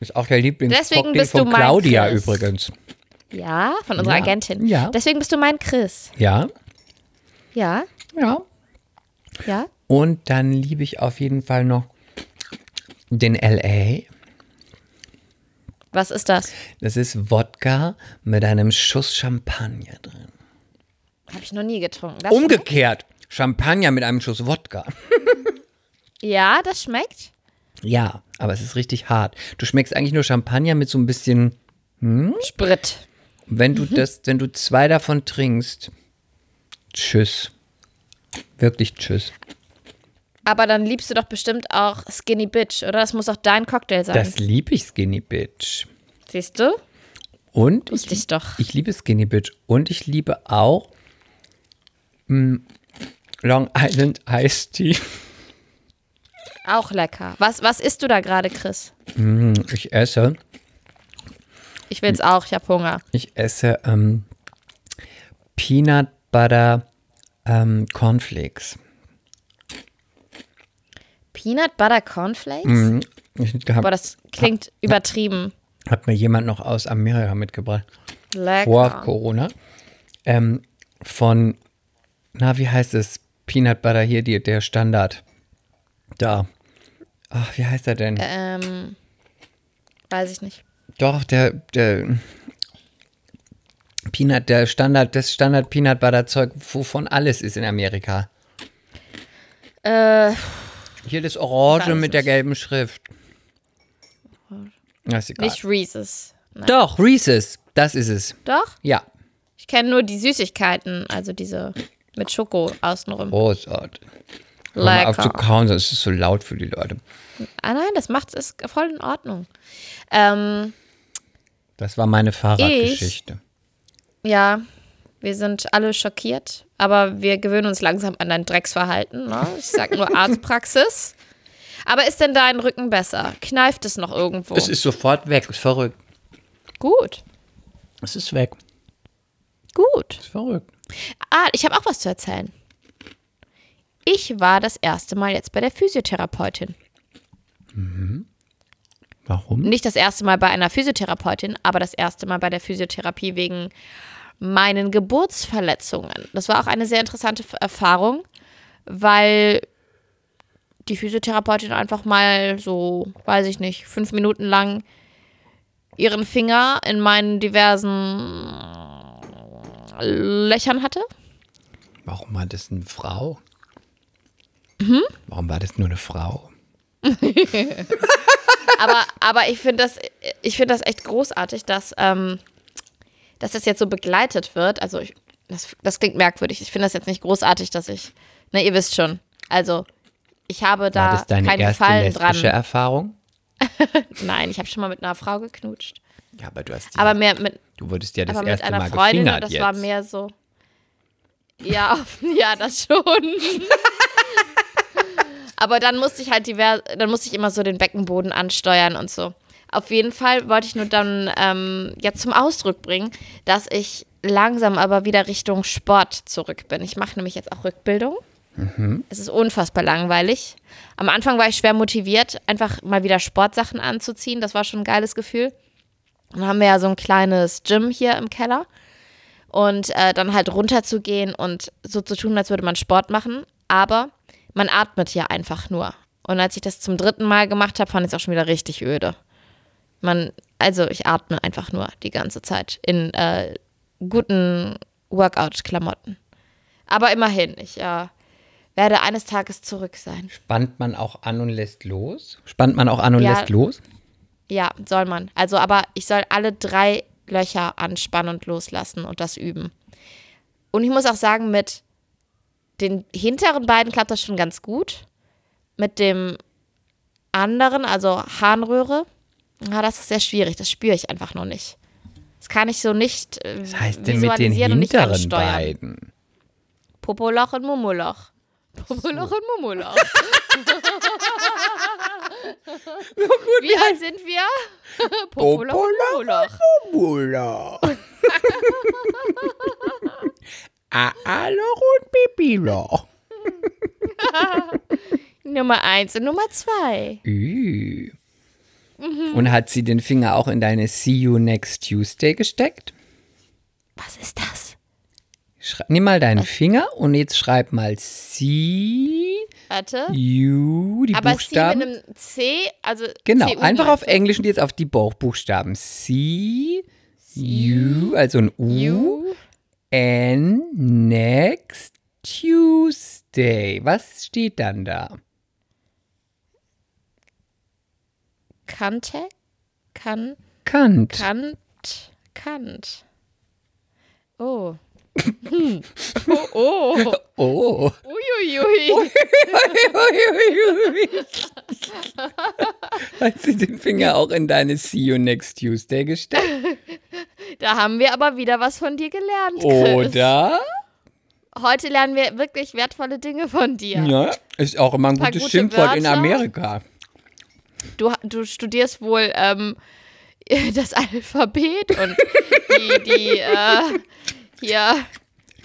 Ist auch der Lieblingscocktail von Claudia Chris. übrigens. Ja, von unserer Ja. Agentin. Ja. Deswegen bist du mein Chris. Ja, Ja, ja. ja. Und dann liebe ich auf jeden Fall noch den LA. Was ist das? Das ist Wodka mit einem Schuss Champagner drin. Habe ich noch nie getrunken. Das Umgekehrt. Champagner mit einem Schuss Wodka. schmeckt? Ja, das schmeckt. Ja, aber es ist richtig hart. Du schmeckst eigentlich nur Champagner mit so ein bisschen. Sprit. Wenn du das, wenn du zwei davon trinkst, tschüss. Wirklich tschüss. Aber dann liebst du doch bestimmt auch Skinny Bitch, oder? Das muss auch dein Cocktail sein. Das liebe ich Skinny Bitch. Siehst du? Und Wusste ich doch. Ich liebe Skinny Bitch und ich liebe auch mm, Long Island Iced Tea. Auch lecker. Was, was isst du da gerade, Chris? Mm, Ich esse, Ich will's auch, ich habe Hunger. ich esse ähm, Peanut Butter ähm, Cornflakes. Peanut Butter Cornflakes? Mm, Ich Boah, das klingt übertrieben. hab mir jemand noch aus Amerika mitgebracht. Lecker. Vor Corona. Ähm, von, na, wie heißt es? Peanut Butter hier, die, der Standard. Da. Ach, wie heißt er denn? ähm, weiß ich nicht. Doch, der, der Peanut, der Standard, das Standard Peanut Butter Zeug, wovon alles ist in Amerika. Äh, Hier das Orange mit der gelben Schrift. Na, ist egal. nicht Reese's. Nein. Doch, Reese's, das ist es. Doch? Ja, Ich kenne nur die Süßigkeiten, also diese mit Schoko außenrum. großartig. Hör mal auf zu kauen, sonst ist es so laut für die Leute. Ah nein, das macht es voll in Ordnung. Ähm, Das war meine Fahrradgeschichte. ja, wir sind alle schockiert, aber wir gewöhnen uns langsam an dein Drecksverhalten. Ne? Ich sag nur Arztpraxis. Aber ist denn dein Rücken besser? Kneift es noch irgendwo? Es ist sofort weg, ist verrückt. gut, Es ist weg, gut. ist verrückt. Ah, ich habe auch was zu erzählen. Ich war das erste Mal jetzt bei der Physiotherapeutin. Warum? Nicht das erste Mal bei einer Physiotherapeutin, aber das erste Mal bei der Physiotherapie wegen meinen Geburtsverletzungen. Das war auch eine sehr interessante Erfahrung, weil die Physiotherapeutin einfach mal so, weiß ich nicht, fünf Minuten lang ihren Finger in meinen diversen Löchern hatte. Warum war das eine Frau? Mhm. Warum war das nur eine Frau? aber, aber ich finde das, ich finde das echt großartig, dass, ähm, dass das jetzt so begleitet wird. Also ich, das, das klingt merkwürdig. Ich finde das jetzt nicht großartig, dass ich, na ihr wisst schon. Also ich habe War da das deine keinen erste Gefallen lesbische dran. Erfahrung? Nein, ich habe schon mal mit einer Frau geknutscht. Ja, aber du hast die, Aber mehr mit, du wurdest ja das aber mit erste einer Mal Freundin gefingert und das jetzt. war mehr so. Ja, ja, das schon. aber dann musste ich halt divers, dann musste ich immer so den Beckenboden ansteuern und so. Auf jeden Fall wollte ich nur dann ähm, jetzt zum Ausdruck bringen, dass ich langsam aber wieder Richtung Sport zurück bin. Ich mache nämlich jetzt auch Rückbildung. Es ist unfassbar langweilig. Am Anfang war ich schwer motiviert, einfach mal wieder Sportsachen anzuziehen. Das war schon ein geiles Gefühl. Dann haben wir ja so ein kleines Gym hier im Keller. Und äh, dann halt runterzugehen und so zu tun, als würde man Sport machen. Aber man atmet ja einfach nur. Und als ich das zum dritten Mal gemacht habe, fand ich es auch schon wieder richtig öde. Man, also ich atme einfach nur die ganze Zeit in äh, guten Workout-Klamotten. Aber immerhin, ich äh, werde eines Tages zurück sein. Spannt man auch an und lässt los? Spannt man auch an und Ja. lässt los? Ja, soll man. Also, aber ich soll alle drei Löcher anspannen und loslassen und das üben. Und ich muss auch sagen, mit den hinteren beiden klappt das schon ganz gut. Mit dem anderen, also Harnröhre, ja, das ist sehr schwierig. Das spüre ich einfach noch nicht. Das kann ich so nicht äh, Was heißt denn mit den hinteren beiden? Popoloch und Mumoloch. Popoloch und Mumoloch. Wie alt sind wir? Popoloch und Mumoloch. Mula. A-Loch und Pipi-Loch. Nummer eins und Nummer zwei. Ü. Und hat sie den Finger auch in deine See You Next Tuesday gesteckt? Was ist das? Schrei Nimm mal deinen Finger und jetzt schreib mal See Warte. You, die Aber Buchstaben. C mit einem C, also Genau, CU einfach auf meinst du? Englisch und jetzt auf die Bauchbuchstaben. C, U, also ein U, U. N, next Tuesday. Was steht dann da? Kante, kann, Kant. Kant, Kant. Oh. Hm. Oh, oh. Oh. Uiuiui. Hat sie den Finger auch in deine See You Next Tuesday gesteckt? Da haben wir aber wieder was von dir gelernt, Chris. Oder? Heute lernen wir wirklich wertvolle Dinge von dir. Ja, ist auch immer ein Paar gutes gute Schimpfwort in Wörter. Amerika. Du, du studierst wohl ähm, das Alphabet und die, die äh, hier,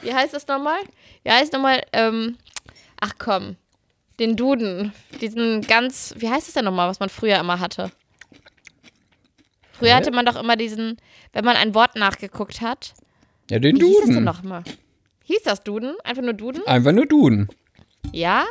wie heißt das nochmal? Wie heißt nochmal, ähm, ach komm, den Duden, diesen ganz, wie heißt es denn nochmal, was man früher immer hatte? Früher Hä? hatte man doch immer diesen, wenn man ein Wort nachgeguckt hat. Ja, den Wie hieß das denn Duden. nochmal? Hieß das Duden? Einfach nur Duden? Einfach nur Duden. Ja?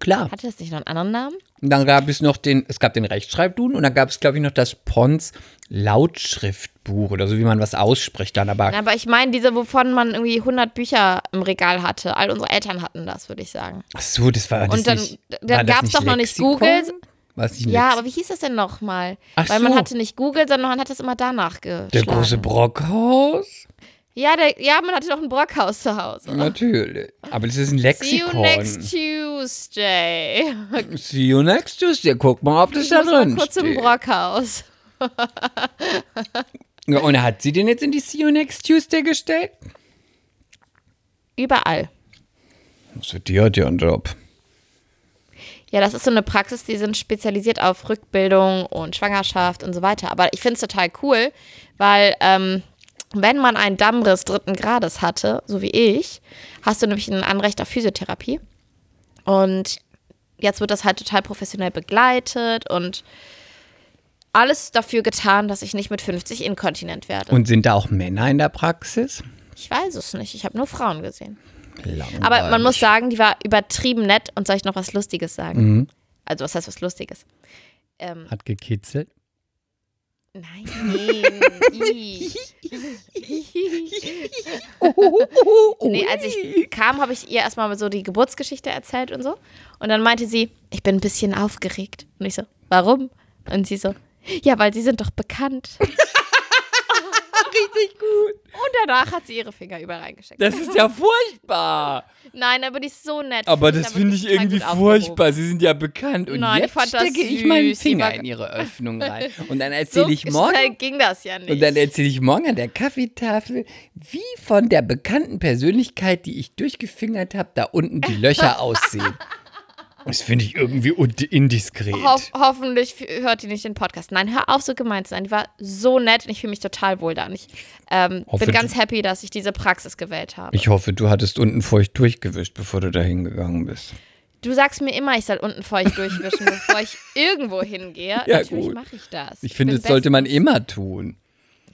Klar. Hatte das nicht noch einen anderen Namen? Und dann gab es noch den, es gab den Rechtschreibduden und dann gab es, glaube ich, noch das Pons Lautschriftbuch oder so, wie man was ausspricht dann. Aber Aber ich meine, diese, wovon man irgendwie 100 Bücher im Regal hatte. All unsere Eltern hatten das, würde ich sagen. ach so, das war das Und dann, nicht, da war das gab es doch noch nicht? Google. War nicht Ja, aber wie hieß das denn nochmal? Weil man so. hatte nicht Google, sondern man hat es immer danach geschlagen. Der große Brockhaus? Ja, der, ja, man hatte doch ein Brockhaus zu Hause. Natürlich. Aber das ist ein See you Lexikon. next Tuesday. See you next Tuesday. Guck mal, ob das Ich da drin kurz im steht. Brockhaus. Ja, und hat sie den jetzt in die See you next Tuesday gestellt? Überall. Also die hat ja einen Job. Ja, das ist so eine Praxis, die sind spezialisiert auf Rückbildung und Schwangerschaft und so weiter. Aber ich finde es total cool, weil ähm, wenn man einen Dammriss dritten Grades hatte, so wie ich, hast du nämlich ein Anrecht auf Physiotherapie. Und jetzt wird das halt total professionell begleitet und alles dafür getan, dass ich nicht mit 50 inkontinent werde. Und sind da auch Männer in der Praxis? ich weiß es nicht. Ich habe nur Frauen gesehen. Langweilig. Aber man muss sagen, die war übertrieben nett und soll ich noch was Lustiges sagen? Mhm. Also, was heißt was Lustiges? Ähm, Hat gekitzelt. Nein. Nee, als ich kam, habe ich ihr erstmal so die Geburtsgeschichte erzählt und so. Und dann meinte sie, ich bin ein bisschen aufgeregt. Und ich so, warum? Und sie so, ja, weil sie sind doch bekannt. Richtig gut. Und danach hat sie ihre Finger überall reingesteckt. Das ist ja furchtbar. Nein, aber die ist so nett. Aber das da finde ich irgendwie furchtbar. Sie sind ja bekannt. Und Nein, ich jetzt das stecke ich meinen Finger in ihre Öffnung rein. Und dann So erzähle ich morgen. ging das ja nicht. Und dann erzähle ich morgen an der Kaffeetafel, wie von der bekannten Persönlichkeit, die ich durchgefingert habe, da unten die Löcher aussehen. Das finde ich irgendwie und- indiskret. Hoff, hoffentlich hört die nicht den Podcast. Nein, hör auf, so gemeint zu sein. Die war so nett und ich fühle mich total wohl da. Und ich ähm, bin ganz happy, dass ich diese Praxis gewählt habe. Ich hoffe, du hattest unten feucht durchgewischt, bevor du da hingegangen bist. du sagst mir immer, ich soll unten feucht durchwischen, bevor ich irgendwo hingehe. Ja, Natürlich mache ich das. Ich finde, bin das sollte man immer tun.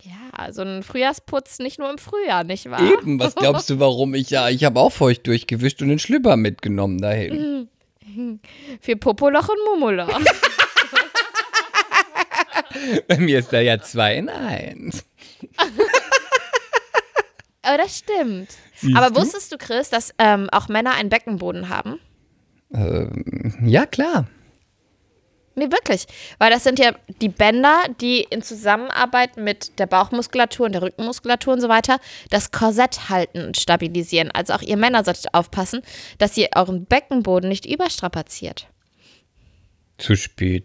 Ja, so ein Frühjahrsputz nicht nur im Frühjahr, nicht wahr? Eben, was glaubst du, warum ich ja, ich habe auch feucht durchgewischt und den Schlüpper mitgenommen dahin. Für Popoloch und Mumoloch. Bei mir ist da ja zwei in eins. Aber das stimmt. Siehst Aber wusstest du, Chris, dass ähm, auch Männer einen Beckenboden haben? Ja, klar. Nee, wirklich. Weil das sind ja die Bänder, die in Zusammenarbeit mit der Bauchmuskulatur und der Rückenmuskulatur und so weiter das Korsett halten und stabilisieren. Also auch ihr Männer solltet aufpassen, dass ihr euren Beckenboden nicht überstrapaziert. Zu spät.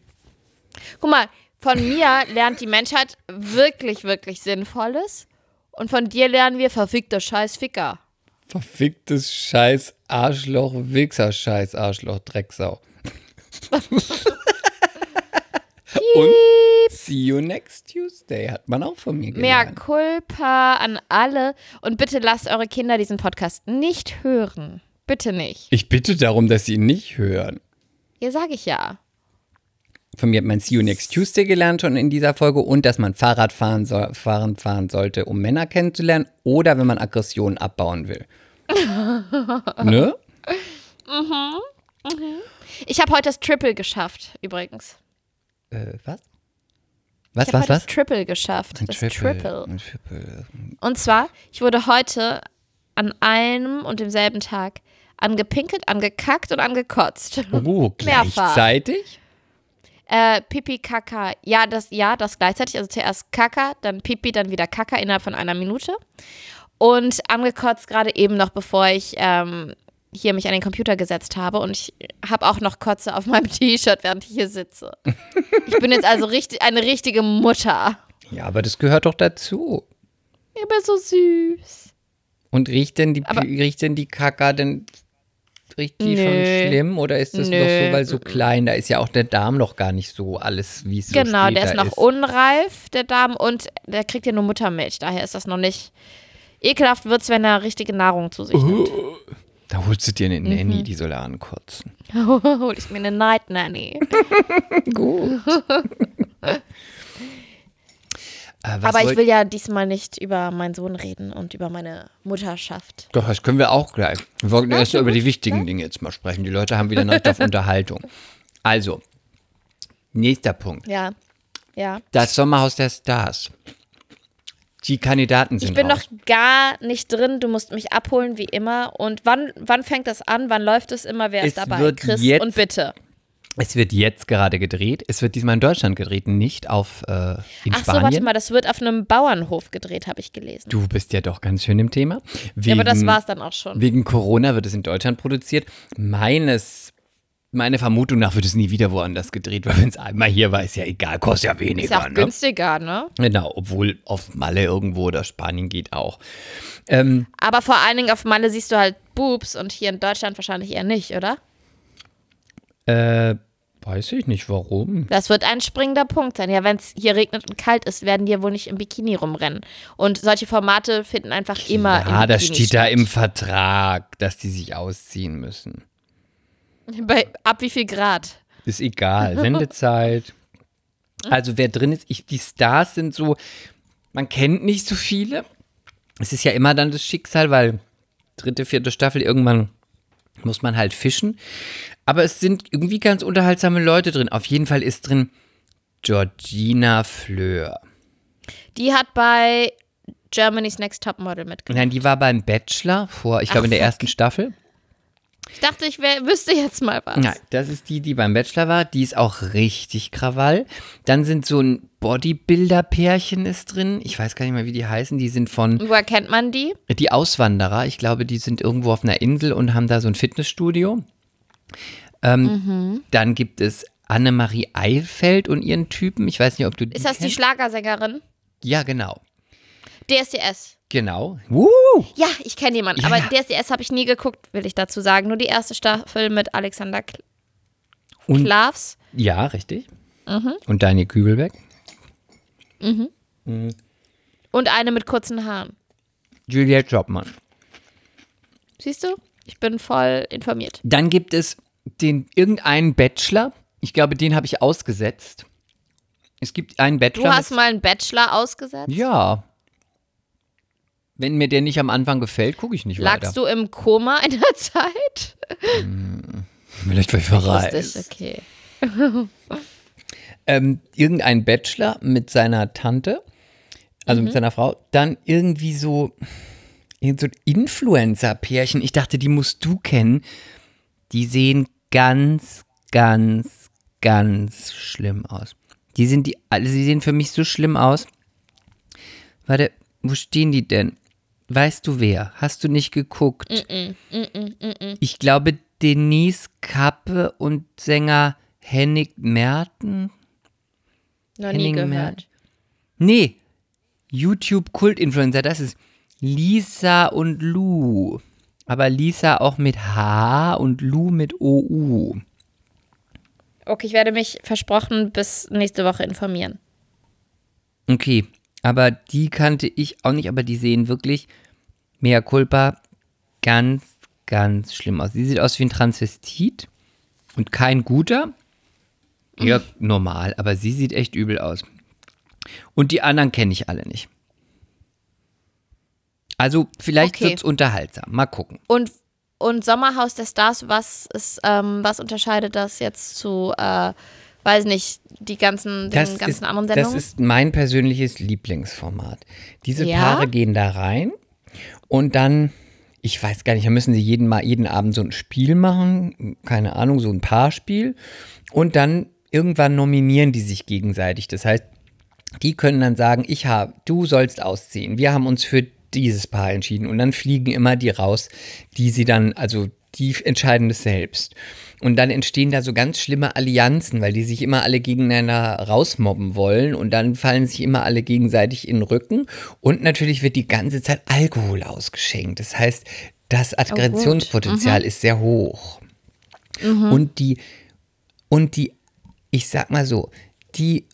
Guck mal, von mir lernt die Menschheit wirklich, wirklich Sinnvolles. Und von dir lernen wir verfickter Scheiß-Ficker. Verficktes Scheiß Arschloch, Wichser Scheiß Arschloch, Drecksau. Und see you next Tuesday hat man auch von mir Mehr gelernt. Culpa an alle. Und bitte lasst eure Kinder diesen Podcast nicht hören. Bitte nicht. Ich bitte darum, dass sie ihn nicht hören. Hier sage ich ja. Von mir hat man See You Next Tuesday gelernt schon in dieser Folge und dass man Fahrrad fahren, soll, fahren, fahren sollte, um Männer kennenzulernen oder wenn man Aggressionen abbauen will. ne? Ich habe heute das Triple geschafft, übrigens. Äh, was? Ich Was, habe was, heute das was? Triple geschafft. Ein das Triple. Triple. Ein Triple. Und zwar, ich wurde heute an einem und demselben Tag angepinkelt, angekackt und angekotzt. Oh, gleichzeitig? Äh, Pipi, Kaka, ja, das, ja, das gleichzeitig. Also zuerst Kaka, dann Pipi, dann wieder Kaka innerhalb von einer Minute. Und angekotzt gerade eben noch, bevor ich ähm, hier mich an den Computer gesetzt habe. Und ich habe auch noch Kotze auf meinem T-Shirt, während ich hier sitze. Ich bin jetzt also richtig, eine richtige Mutter. Ja, aber das gehört doch dazu. Ich bin so süß. Und riecht denn die, Aber- riecht denn die Kaka denn riecht die schon Nö. schlimm oder ist das noch Nö. so, weil so klein, da ist ja auch der Darm noch gar nicht so alles, wie es so genau, der ist noch ist. unreif, der Darm, und der kriegt ja nur Muttermilch. Daher ist das noch nicht. Ekelhaft wird es, wenn er richtige Nahrung zu sich nimmt. Da holst du dir eine Mhm. Nanny, die soll ankotzen. Hol ich mir eine Night Nanny. Gut. äh, Aber ich will ja diesmal nicht über meinen Sohn reden und über meine Mutterschaft. Doch, das können wir auch gleich. Wir wollten erst über die wichtigen Dinge jetzt mal sprechen. Die Leute haben wieder Recht auf Unterhaltung. Also, nächster Punkt. Ja. Ja. Das Sommerhaus der Stars. Die Kandidaten sind Ich bin raus. noch gar nicht drin. Du musst mich abholen, wie immer. Und wann, wann fängt das an? Wann läuft es immer? Wer Es ist dabei? wird Chris jetzt- und bitte. Es wird jetzt gerade gedreht. Es wird diesmal in Deutschland gedreht, nicht auf äh, in Ach so, Spanien. warte mal, das wird auf einem Bauernhof gedreht, habe ich gelesen. Du bist ja doch ganz schön im Thema. Wegen, ja, aber das war es dann auch schon. Wegen Corona wird es in Deutschland produziert. Meines, meine Vermutung nach wird es nie wieder woanders gedreht, weil wenn es einmal hier war, ist ja egal, kostet ja weniger. Ist ja auch ne? günstiger, ne? Genau, obwohl auf Malle irgendwo oder Spanien geht auch. Ähm, Aber vor allen Dingen auf Malle siehst du halt Boobs und hier in Deutschland wahrscheinlich eher nicht, oder? äh, weiß ich nicht warum. Das wird ein springender Punkt sein. Ja, wenn es hier regnet und kalt ist, werden die wohl nicht im Bikini rumrennen. Und solche Formate finden einfach immer im Ah, das steht da statt. im Vertrag, dass die sich ausziehen müssen. Bei, ab wie viel Grad? Ist egal, Sendezeit. Also wer drin ist, ich, die Stars sind so, man kennt nicht so viele. Es ist ja immer dann das Schicksal, weil dritte, vierte Staffel irgendwann muss man halt fischen. Aber es sind irgendwie ganz unterhaltsame Leute drin. Auf jeden Fall ist drin Georgina Fleur. Die hat bei Germany's Next Top Model mitgemacht. Nein, die war beim Bachelor vor, ich glaube in der ersten Staffel. Ich dachte, ich wär, wüsste jetzt mal was. Nein, das ist die, die beim Bachelor war. Die ist auch richtig Krawall. Dann sind so ein Bodybuilder-Pärchen ist drin. Ich weiß gar nicht mehr, wie die heißen. Die sind von Woher kennt man die? die Auswanderer. Ich glaube, die sind irgendwo auf einer Insel und haben da so ein Fitnessstudio. Ähm, Dann gibt es Annemarie Eilfeld und ihren Typen. Ich weiß nicht, ob du die Ist das die kennst. Schlagersängerin? Ja, genau. DSDS. Genau. Woo! Ja, ich kenne jemanden. Ja, aber ja. DSDS habe ich nie geguckt, will ich dazu sagen. Nur die erste Staffel mit Alexander Kl Und- Klavs. Ja, richtig. Mhm. Und Daniel Kübelbeck. Und eine mit kurzen Haaren. Juliette Jobmann. Siehst du? Ich bin voll informiert. Dann gibt es den irgendeinen Bachelor. Ich glaube, den habe ich ausgesetzt. Es gibt einen Du Bachelor. hast mal einen Bachelor ausgesetzt? ja. Wenn mir der nicht am Anfang gefällt, gucke ich nicht weiter. Lagst du im Koma in der Zeit? Vielleicht war ich verreist. Okay. ähm, irgendein Bachelor mit seiner Tante, also Mhm. mit seiner Frau, dann irgendwie so, irgend so ein Influencer-Pärchen. Ich dachte, die musst du kennen. Die sehen ganz, ganz, ganz schlimm aus. Die sind die, also sie sehen für mich so schlimm aus. Warte, wo stehen die denn? Weißt du wer? Hast du nicht geguckt? Ich glaube, Denise Kappe und Sänger Henning Merten. Noch nie Henning gehört. Merten. Nee, YouTube-Kult-Influencer, das ist Lisa und Lou. Aber Lisa auch mit H und Lou mit OU. Okay, ich werde mich versprochen bis nächste Woche informieren. Okay, aber die kannte ich auch nicht, aber die sehen wirklich mea culpa ganz, ganz schlimm aus. Sie sieht aus wie ein Transvestit und kein guter. Ja, normal, aber sie sieht echt übel aus. Und die anderen kenne ich alle nicht. Also vielleicht Okay. wird's unterhaltsam. Mal gucken. Und, und Sommerhaus der Stars, was ist, ähm, was unterscheidet das jetzt zu, äh, weiß nicht, die ganzen, den ganzen ist, anderen das Sendungen? ist mein persönliches Lieblingsformat. Diese Ja? Paare gehen da rein und dann, ich weiß gar nicht, da müssen sie jeden, mal, jeden Abend so ein Spiel machen, keine Ahnung, so ein Paarspiel. Und dann irgendwann nominieren die sich gegenseitig. Das heißt, die können dann sagen, ich habe, du sollst ausziehen. Wir haben uns für dieses Paar entschieden. Und dann fliegen immer die raus, die sie dann, also die entscheiden das selbst. Und dann entstehen da so ganz schlimme Allianzen, weil die sich immer alle gegeneinander rausmobben wollen und dann fallen sich immer alle gegenseitig in den Rücken. Und natürlich wird die ganze Zeit Alkohol ausgeschenkt. Das heißt, das Aggressionspotenzial ist sehr hoch. Und die, und die, ich sag mal so, die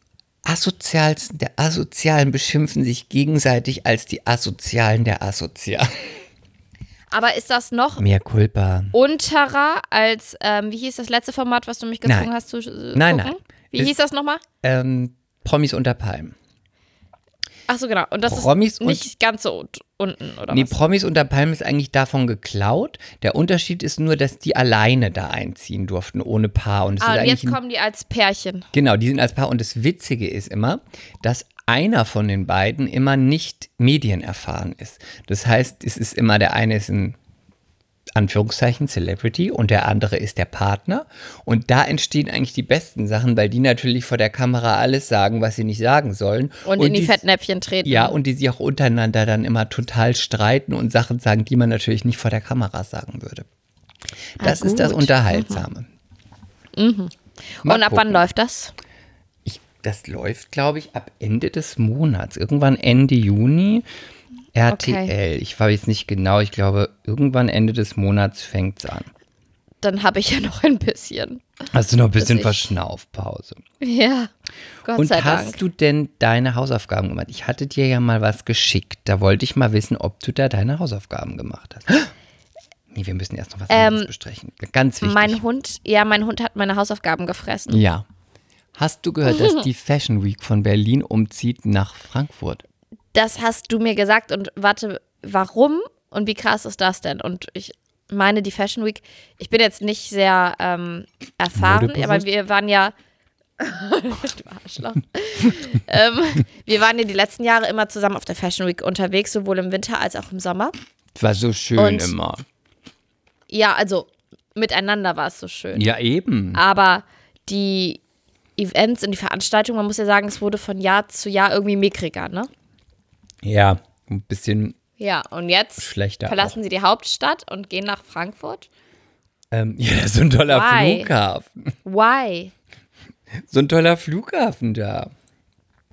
Asozialsten der Asozialen beschimpfen sich gegenseitig als die Asozialen der Asozialen. Aber ist das noch Mehr Culpa. unterer als, ähm, wie hieß das letzte Format, was du mich gezwungen Nein. hast zu äh, Nein, gucken? nein. Wie Es- hieß das nochmal? Ähm, Promis unter Palmen. Ach so, genau. Und das Promis ist nicht ganz so unten, oder Nee, was? Promis unter Palmen ist eigentlich davon geklaut. Der Unterschied ist nur, dass die alleine da einziehen durften, ohne Paar. Und Ah, ist und jetzt kommen die als Pärchen. Genau, die sind als Paar. Und das Witzige ist immer, dass einer von den beiden immer nicht medienerfahren ist. Das heißt, es ist immer, der eine ist ein Anführungszeichen Celebrity und der andere ist der Partner. Und da entstehen eigentlich die besten Sachen, weil die natürlich vor der Kamera alles sagen, was sie nicht sagen sollen. Und, in die die- Fettnäpfchen treten. Ja, und die sich auch untereinander dann immer total streiten und Sachen sagen, die man natürlich nicht vor der Kamera sagen würde. Das ist das Ah. Unterhaltsame. Mal und ab wann läuft das? Das läuft, glaube ich, ab Ende des Monats. Irgendwann Ende Juni. RTL. Ich weiß jetzt nicht genau. Ich glaube, irgendwann Ende des Monats fängt es an. Dann habe ich ja noch ein bisschen. Hast du noch ein bisschen Verschnaufpause? Ja, Gott Und sei hast Dank. du denn deine Hausaufgaben gemacht? Ich hatte dir ja mal was geschickt. Da wollte ich mal wissen, ob du da deine Hausaufgaben gemacht hast. Nee, wir müssen erst noch was anderes besprechen. Ganz wichtig. Ähm, Mein Hund, ja, mein Hund hat meine Hausaufgaben gefressen. ja. Hast du gehört, dass die Fashion Week von Berlin umzieht nach Frankfurt? Das hast du mir gesagt und warte, warum und wie krass ist das denn? Und ich meine, die Fashion Week, ich bin jetzt nicht sehr ähm, erfahren, aber wir waren ja. du Arschloch. ähm, wir waren ja die letzten Jahre immer zusammen auf der Fashion Week unterwegs, sowohl im Winter als auch im Sommer. War so schön Und- immer. Ja, also miteinander war es so schön. Ja, eben. Aber die Events und die Veranstaltungen, man muss ja sagen, es wurde von Jahr zu Jahr irgendwie mickriger, ne? Ja, ein bisschen. Ja, und jetzt Schlechter verlassen sie die Hauptstadt und gehen nach Frankfurt. Ähm, ja, das ist so ein toller Why? Flughafen. Why? So ein toller Flughafen da.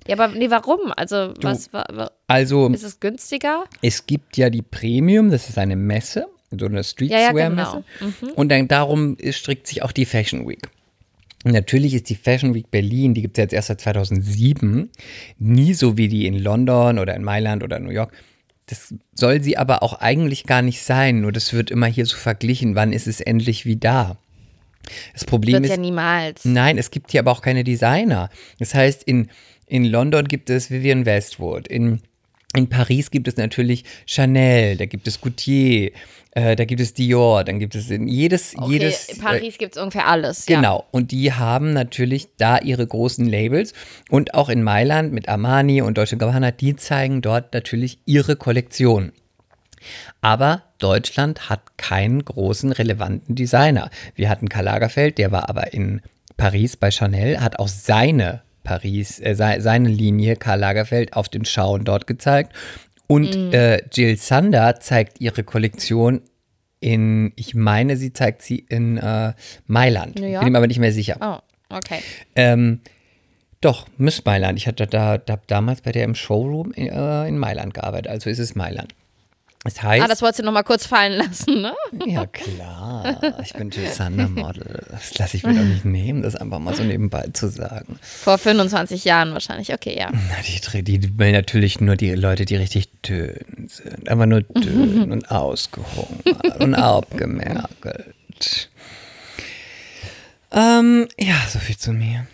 Ja, aber nee, warum? Also, was wa, wa, Also, ist es günstiger? es gibt ja die Premium, das ist eine Messe, so eine Ja, ja, Streetwear-Messe. genau. Und dann darum strickt sich auch die Fashion Week. Natürlich ist die Fashion Week Berlin, die gibt es jetzt erst seit 2007, nie so wie die in London oder in Mailand oder New York. Das soll sie aber auch eigentlich gar nicht sein, nur das wird immer hier so verglichen, wann ist es endlich wie da. Das Problem ist, ja niemals. Nein, es gibt hier aber auch keine Designer. Das heißt, in, in London gibt es Vivienne Westwood, in, in Paris gibt es natürlich Chanel, da gibt es Gautier, äh, da gibt es Dior, dann gibt es in jedes, Okay, jedes. in Paris gibt es ungefähr alles. Ja. Genau, und die haben natürlich da ihre großen Labels und auch in Mailand mit Armani und Deutsche Gabbana, die zeigen dort natürlich ihre Kollektion. Aber Deutschland hat keinen großen relevanten Designer. Wir hatten Karl Lagerfeld, der war aber in Paris bei Chanel, hat auch seine Paris, äh, sei- seine Linie Karl Lagerfeld auf den Schauen dort gezeigt. Und Mhm. äh, Jill Sander zeigt ihre Kollektion in, ich meine, sie zeigt sie in äh, Mailand. Bin mir aber nicht mehr sicher. Oh, okay. Ähm, doch, Miss Mailand. Ich hatte da, da damals bei der im Showroom äh, in Mailand gearbeitet. Also ist es Mailand. Das heißt, Ah, das wolltest du nochmal kurz fallen lassen, ne? ja klar, ich bin Sander Model. Das lasse ich mir doch nicht nehmen, das einfach mal so nebenbei zu sagen. Vor 25 Jahren wahrscheinlich. Okay, ja. Na, die, die will natürlich nur die Leute, die richtig dünn sind. Einfach nur dünn und ausgehungert und abgemerkelt. Ähm, ja, so viel zu mir.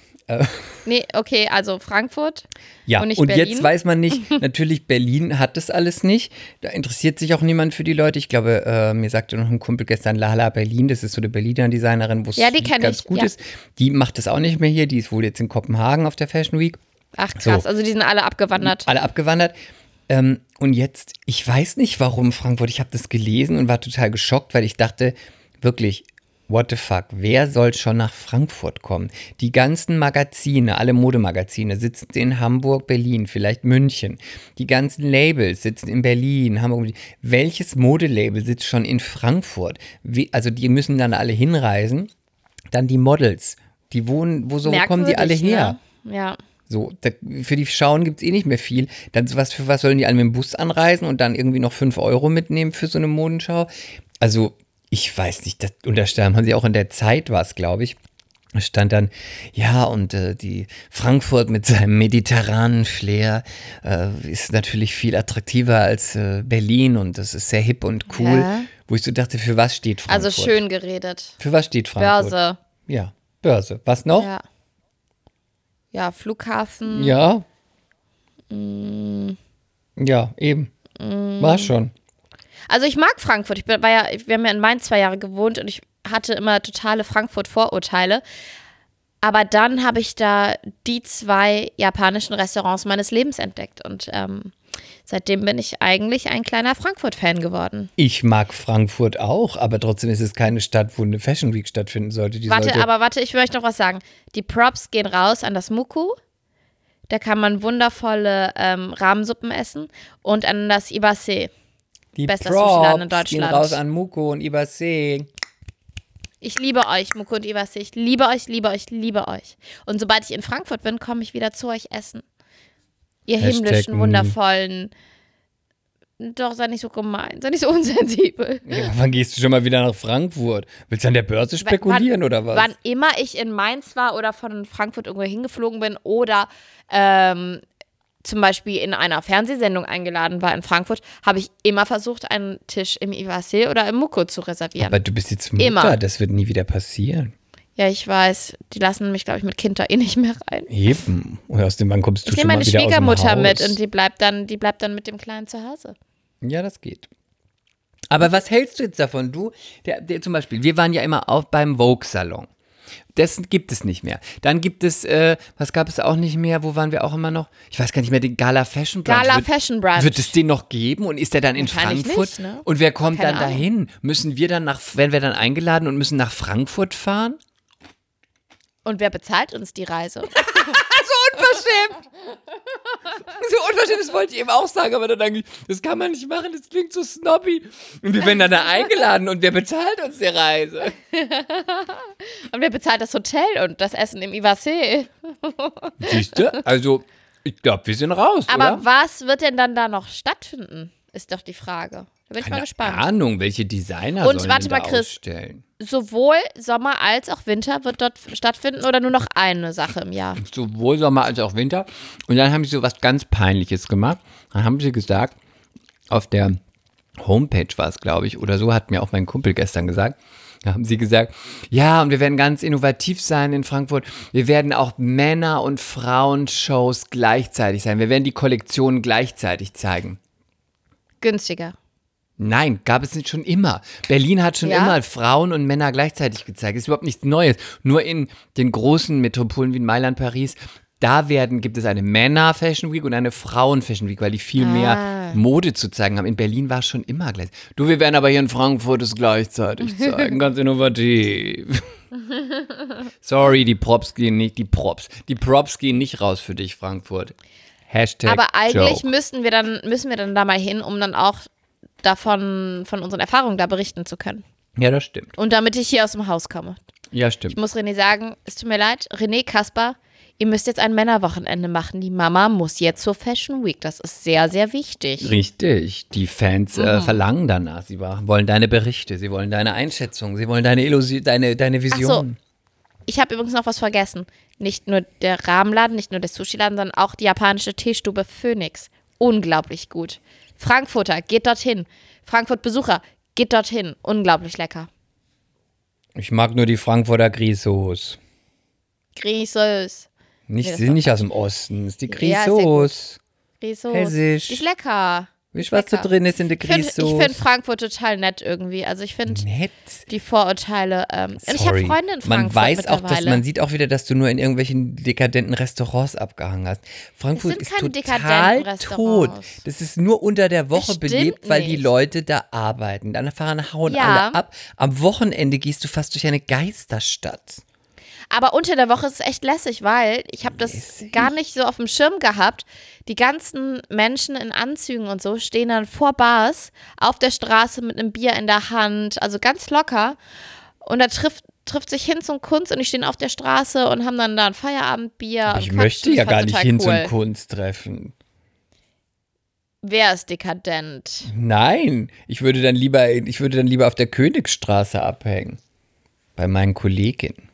Nee, okay, also Frankfurt. Ja, Und und, jetzt weiß man nicht, natürlich Berlin hat das alles nicht. Da interessiert sich auch niemand für die Leute. Ich glaube, äh, mir sagte noch ein Kumpel gestern, Lala Berlin, das ist so eine Berliner Designerin, wo es Ja, ganz ich, gut ja. ist. Die macht das auch nicht mehr hier, die ist wohl jetzt in Kopenhagen auf der Fashion Week. Ach krass, So. also die sind alle abgewandert. Alle abgewandert. Ähm, und jetzt, ich weiß nicht warum Frankfurt, ich habe das gelesen und war total geschockt, weil ich dachte, wirklich, what the fuck, wer soll schon nach Frankfurt kommen? Die ganzen Magazine, alle Modemagazine sitzen in Hamburg, Berlin, vielleicht München. Die ganzen Labels sitzen in Berlin, Hamburg. Welches Modelabel sitzt schon in Frankfurt? Wie, also die müssen dann alle hinreisen. Dann die Models, die wohnen, wo so wo kommen die alle her? Ne? Ja. So, da, für die Schauen gibt es eh nicht mehr viel. Dann was, für was sollen die alle mit dem Bus anreisen und dann irgendwie noch 5 Euro mitnehmen für so eine Modenschau? Also, ich weiß nicht, das, und da haben sie auch in der Zeit was, glaube ich. Da stand dann, ja, und äh, die Frankfurt mit seinem mediterranen Flair äh, ist natürlich viel attraktiver als äh, Berlin und das ist sehr hip und cool. Ja. Wo ich so dachte, für was steht Frankfurt? Also schön geredet. Für was steht Frankfurt? Börse. Ja, Börse. Was noch? Ja. Ja, Flughafen. Ja. Mm. Ja, eben. War schon. Also ich mag Frankfurt. Ich bin, war ja, wir haben ja in Mainz zwei Jahre gewohnt und ich hatte immer totale Frankfurt-Vorurteile. Aber dann habe ich da die zwei japanischen Restaurants meines Lebens entdeckt und ähm, seitdem bin ich eigentlich ein kleiner Frankfurt-Fan geworden. Ich mag Frankfurt auch, aber trotzdem ist es keine Stadt, wo eine Fashion Week stattfinden sollte. Die Warte, sollte aber warte, ich möchte noch was sagen. Die Props gehen raus an das Muku. Da kann man wundervolle ähm, Rahmensuppen essen und an das Ibase. Die bester Sushi-Laden in Props gehen Deutschland. raus an Muko und Ibase. Ich liebe euch, Muku und Ibase. Ich liebe euch, liebe euch, liebe euch. Und sobald ich in Frankfurt bin, komme ich wieder zu euch essen. Ihr Hashtag himmlischen, wundervollen. Doch, sei nicht so gemein, sei nicht so unsensibel. Ja, wann gehst du schon mal wieder nach Frankfurt? Willst du an der Börse spekulieren wann, oder was? Wann immer ich in Mainz war oder von Frankfurt irgendwo hingeflogen bin oder ähm, zum Beispiel in einer Fernsehsendung eingeladen war in Frankfurt, habe ich immer versucht, einen Tisch im Ivasé oder im Muko zu reservieren. aber du bist jetzt Mutter, Immer. das wird nie wieder passieren. ja, ich weiß. Die lassen mich, glaube ich, mit Kind da eh nicht mehr rein. Eben. Und aus dem, wann kommst du Ich schon nehme mal meine wieder aus dem Schwiegermutter Haus? mit und die bleibt dann, die bleibt dann mit dem Kleinen zu Hause. Ja, das geht. Aber was hältst du jetzt davon? Du, der, der zum Beispiel, wir waren ja immer auch beim Vogue-Salon. Das gibt es nicht mehr. Dann gibt es, äh, was gab es auch nicht mehr? Wo waren wir auch immer noch? Ich weiß gar nicht mehr, den Gala Fashion Brunch. Gala wird, Fashion Brunch. Wird es den noch geben und ist der dann in Frankfurt? nicht, ne? Und wer kommt Keine dann Ahnung. dahin? Müssen wir dann nach, werden wir dann eingeladen und müssen nach Frankfurt fahren? Und wer bezahlt uns die Reise? Unverschämt! so unverschämt, das wollte ich eben auch sagen, aber dann denke ich, das kann man nicht machen, das klingt so snobby. Und wir werden dann da eingeladen und wer bezahlt uns die Reise? Und wer bezahlt das Hotel und das Essen im Ivasé? Siehst du? Also, ich glaube, wir sind raus, Aber oder? was wird denn dann da noch stattfinden? Ist doch die Frage. Da bin ich mal Keine gespannt. Ahnung, welche Designer Und sollen warte mal, da Chris. ausstellen? Sowohl Sommer als auch Winter wird dort stattfinden oder nur noch eine Sache im Jahr? Sowohl Sommer als auch Winter. Und dann haben sie so was ganz Peinliches gemacht. Dann haben sie gesagt, auf der Homepage war es, glaube ich, oder so, hat mir auch mein Kumpel gestern gesagt. Da haben sie gesagt, ja, und wir werden ganz innovativ sein in Frankfurt. Wir werden auch Männer- und Frauenshows gleichzeitig sein. Wir werden die Kollektionen gleichzeitig zeigen. Günstiger. Nein, gab es nicht schon immer. Berlin hat schon Ja? immer Frauen und Männer gleichzeitig gezeigt. Ist überhaupt nichts Neues. Nur in den großen Metropolen wie in Mailand, Paris, da werden, gibt es eine Männer-Fashion Week und eine Frauen-Fashion Week, weil die viel Ah. mehr Mode zu zeigen haben. In Berlin war es schon immer gleich. Du, wir werden aber hier in Frankfurt es gleichzeitig zeigen. Ganz innovativ. Sorry, die Props gehen nicht, die Props. Die Props gehen nicht raus für dich, Frankfurt. Hashtag Aber eigentlich Joke. müssten wir dann, müssen wir dann da mal hin, um dann auch davon, von unseren Erfahrungen da berichten zu können. Ja, das stimmt. Und damit ich hier aus dem Haus komme. Ja, Ich stimmt. muss René sagen, es tut mir leid, René, Kasper, ihr müsst jetzt ein Männerwochenende machen. Die Mama muss jetzt zur Fashion Week. Das ist sehr, sehr wichtig. Richtig, die Fans Mhm. äh, verlangen danach. Sie wollen deine Berichte, sie wollen deine Einschätzung, sie wollen deine Illusion, deine, deine Vision. Ich habe übrigens noch was vergessen. Nicht nur der Rahmenladen, nicht nur der Sushi-Laden, sondern auch die japanische Teestube Phoenix. Unglaublich gut. Frankfurter, geht dorthin. Frankfurt-Besucher, geht dorthin. Unglaublich lecker. Ich mag nur die Frankfurter Grisos. Grießes. Nicht, Nee, sind nicht aus dem Osten, ist die Ja, sehr Grisos. Grießes. Hessisch. Die ist lecker. Du, was da drin ist in der Ich finde find Frankfurt total nett irgendwie. Also ich finde die Vorurteile. Ähm, und ich habe. Freunde in Frankfurt Man weiß auch, dass man sieht auch wieder, dass du nur in irgendwelchen dekadenten Restaurants abgehangen hast. Frankfurt ist total tot. Das ist nur unter der Woche belebt, weil die nicht. Leute da arbeiten. Dann fahren hauen Ja. alle ab. Am Wochenende gehst du fast durch eine Geisterstadt. Aber unter der Woche ist es echt lässig, weil ich habe das Lässig? gar nicht so auf dem Schirm gehabt. Die ganzen Menschen in Anzügen und so stehen dann vor Bars auf der Straße mit einem Bier in der Hand, also ganz locker. Und da trifft, trifft sich Hinz und Kunst und die stehen auf der Straße und haben dann da ein Feierabendbier. Aber und ich möchte Ich ja gar nicht total hin cool. zum Kunsttreffen. Wer ist dekadent? Nein, ich würde dann lieber, ich würde dann lieber auf der Königsstraße abhängen. Bei meinen Kolleginnen.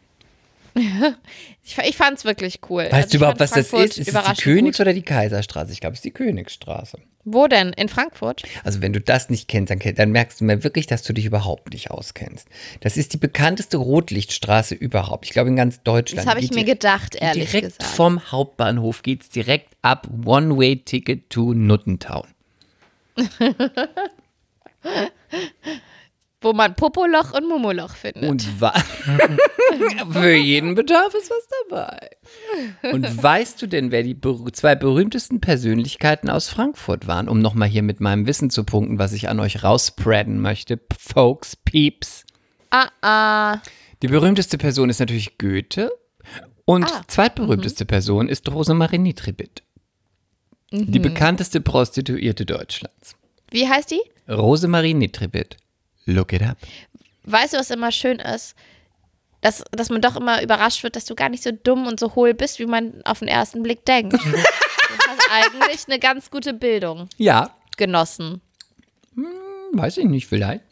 Ich, ich fand es wirklich cool. Weißt Also du überhaupt, was das Frankfurt ist? Ist es die Königs- gut. oder die Kaiserstraße? Ich glaube, es ist die Königsstraße. Wo denn? In Frankfurt? Also wenn du das nicht kennst, dann, dann merkst du mir wirklich, dass du dich überhaupt nicht auskennst. Das ist die bekannteste Rotlichtstraße überhaupt. Ich glaube in ganz Deutschland. Das habe ich Geht mir gedacht, geht ehrlich direkt gesagt. vom Hauptbahnhof geht's direkt ab One-Way-Ticket to Nuttentown. Wo man Popoloch und Mumoloch findet. Und wa für jeden Bedarf ist was dabei. Und weißt du denn, wer die ber zwei berühmtesten Persönlichkeiten aus Frankfurt waren, um nochmal hier mit meinem Wissen zu punkten, was ich an euch rausspreaden möchte? P- Folks, Peeps. ah, ah. Die berühmteste Person ist natürlich Goethe. Und Ah, zweitberühmteste Person ist Rosemarie Nitribit. Die Mhm. bekannteste Prostituierte Deutschlands. Wie heißt die? Rosemarie Nitribit. Look it up. Weißt du, was immer schön ist? Dass, dass man doch immer überrascht wird, dass du gar nicht so dumm und so hohl bist, wie man auf den ersten Blick denkt. du hast eigentlich eine ganz gute Bildung Ja, genossen. weiß ich nicht, vielleicht.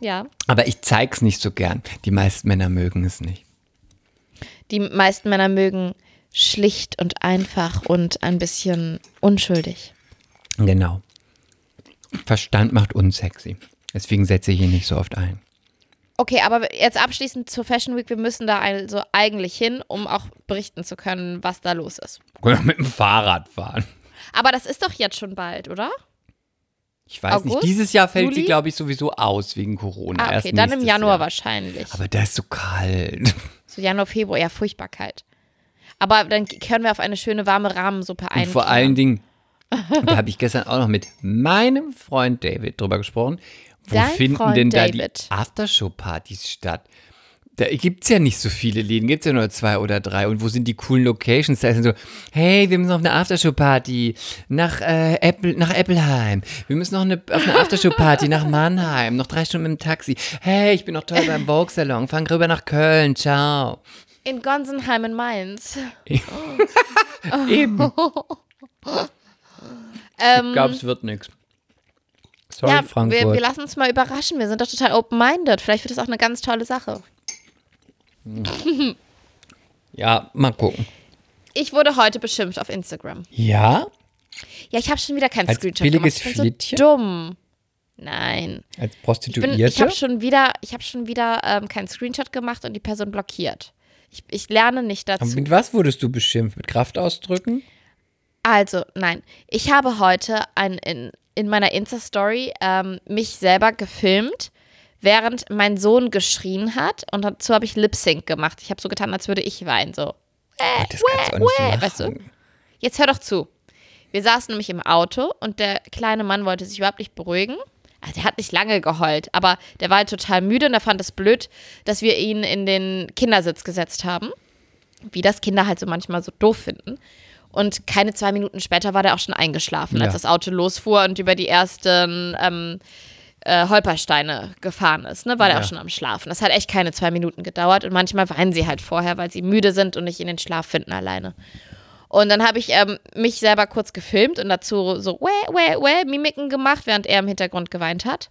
Ja. Aber ich zeig's nicht so gern. Die meisten Männer mögen es nicht. Die meisten Männer mögen schlicht und einfach und ein bisschen unschuldig. Genau. Verstand macht unsexy. Deswegen setze ich ihn nicht so oft ein. Okay, aber jetzt abschließend zur Fashion Week. Wir müssen da also eigentlich hin, um auch berichten zu können, was da los ist. Können wir mit dem Fahrrad fahren. Aber das ist doch jetzt schon bald, oder? Ich weiß August? nicht. Dieses Jahr fällt sie, Juli? glaube ich, sowieso aus wegen Corona. Ah, okay, dann im Januar Jahr. wahrscheinlich. Aber da ist so kalt. So Januar, Februar, ja, furchtbar kalt. Aber dann können wir auf eine schöne warme Rahmensuppe ein. Und vor allen Dingen, da habe ich gestern auch noch mit meinem Freund David drüber gesprochen. Wo Dein finden Freund denn da David. die Aftershow-Partys statt? Da gibt es ja nicht so viele Läden, gibt es ja nur zwei oder drei. Und wo sind die coolen Locations? Da ist dann so, hey, wir müssen auf eine Aftershow-Party nach, äh, Apple, nach Appleheim. Wir müssen noch eine, auf eine Aftershow-Party nach Mannheim. Noch drei Stunden mit dem Taxi. Hey, ich bin noch toll beim Vogue-Salon. Fahren rüber nach Köln. Ciao. In Gonsenheim in Mainz. Eben. Ähm, Ich glaube, es wird nichts. Sorry, ja, Frankfurt. wir, wir lassen uns mal überraschen. Wir sind doch total open-minded. Vielleicht wird das auch eine ganz tolle Sache. ja, mal gucken. Ich wurde heute beschimpft auf Instagram. Ja? Ja, ich habe schon wieder keinen Als Screenshot billiges gemacht. Ich bin Flittchen? so dumm. Nein. Als Ich, bin- Prostituierte? ich habe schon wieder, ich habe schon wieder ähm, keinen Screenshot gemacht und die Person blockiert. Ich, ich lerne nicht Aber dazu. mit was wurdest du beschimpft? Mit Kraftausdrücken? Also, nein. Ich habe heute ein, in, in meiner Insta-Story ähm, mich selber gefilmt, während mein Sohn geschrien hat. Und dazu habe ich Lip-Sync gemacht. Ich habe so getan, als würde ich weinen. So, Oh, das kannst du auch nicht Äh, machen. weißt du? jetzt hör doch zu. Wir saßen nämlich im Auto und der kleine Mann wollte sich überhaupt nicht beruhigen. Also der hat nicht lange geheult, aber der war halt total müde und er fand es blöd, dass wir ihn in den Kindersitz gesetzt haben. Wie das Kinder halt so manchmal so doof finden. Und keine zwei Minuten später war der auch schon eingeschlafen, als Ja. das Auto losfuhr und über die ersten ähm, äh, Holpersteine gefahren ist, ne, war der Ja. auch schon am Schlafen. Das hat echt keine zwei Minuten gedauert und manchmal weinen sie halt vorher, weil sie müde sind und nicht in den Schlaf finden alleine. Und dann habe ich ähm, mich selber kurz gefilmt und dazu so wäh, wäh, wäh, Mimiken gemacht, während er im Hintergrund geweint hat.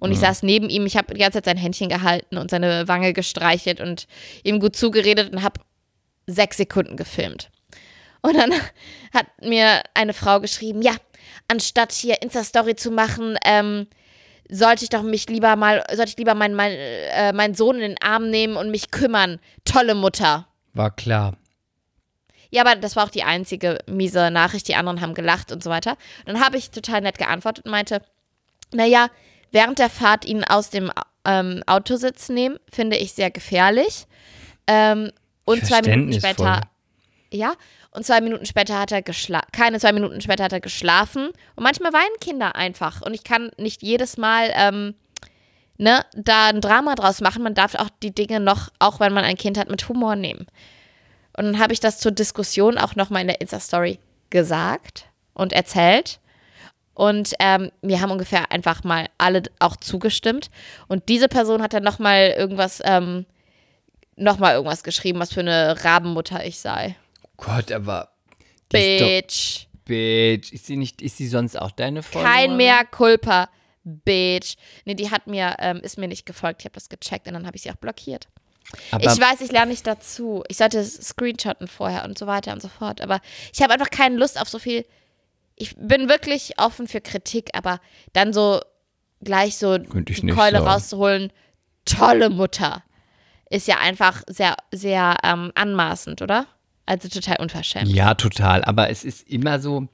Und ich saß neben ihm, ich habe die ganze Zeit sein Händchen gehalten und seine Wange gestreichelt und ihm gut zugeredet und habe sechs Sekunden gefilmt. Und dann hat mir eine Frau geschrieben, ja, anstatt hier Insta-Story zu machen, ähm, sollte ich doch mich lieber mal, sollte ich lieber meinen mein, äh, meinen Sohn in den Arm nehmen und mich kümmern. Tolle Mutter. War klar. Ja, aber das war auch die einzige miese Nachricht. Die anderen haben gelacht und so weiter. Dann habe ich total nett geantwortet und meinte, naja, während der Fahrt ihn aus dem ähm, Autositz nehmen, finde ich sehr gefährlich. Ähm, und zwei Minuten später, ja, und zwei Minuten später hat er geschlafen. Keine zwei Minuten später hat er geschlafen. Und manchmal weinen Kinder einfach. Und ich kann nicht jedes Mal, ähm, ne, da ein Drama draus machen. Man darf auch die Dinge noch, auch wenn man ein Kind hat, mit Humor nehmen. Und dann habe ich das zur Diskussion auch nochmal in der Insta-Story gesagt und erzählt. Und ähm, mir haben ungefähr einfach mal alle auch zugestimmt. Und diese Person hat dann nochmal irgendwas, ähm, nochmal irgendwas geschrieben, was für eine Rabenmutter ich sei. Gott, aber. doch- Bitch. Bitch. Ist sie nicht, ist sie sonst auch deine Followerin? Kein mehr Culpa. Bitch. Nee, die hat mir, ähm, ist mir nicht gefolgt. Ich habe das gecheckt und dann habe ich sie auch blockiert. Aber ich weiß, ich lerne nicht dazu. Ich sollte screenshotten vorher und so weiter und so fort. Aber ich habe einfach keine Lust auf so viel. Ich bin wirklich offen für Kritik, aber dann so gleich so die nicht Keule sagen. rauszuholen. Tolle Mutter. Ist ja einfach sehr, sehr ähm, anmaßend, oder? Also total unverschämt. Ja, total. Aber es ist immer so,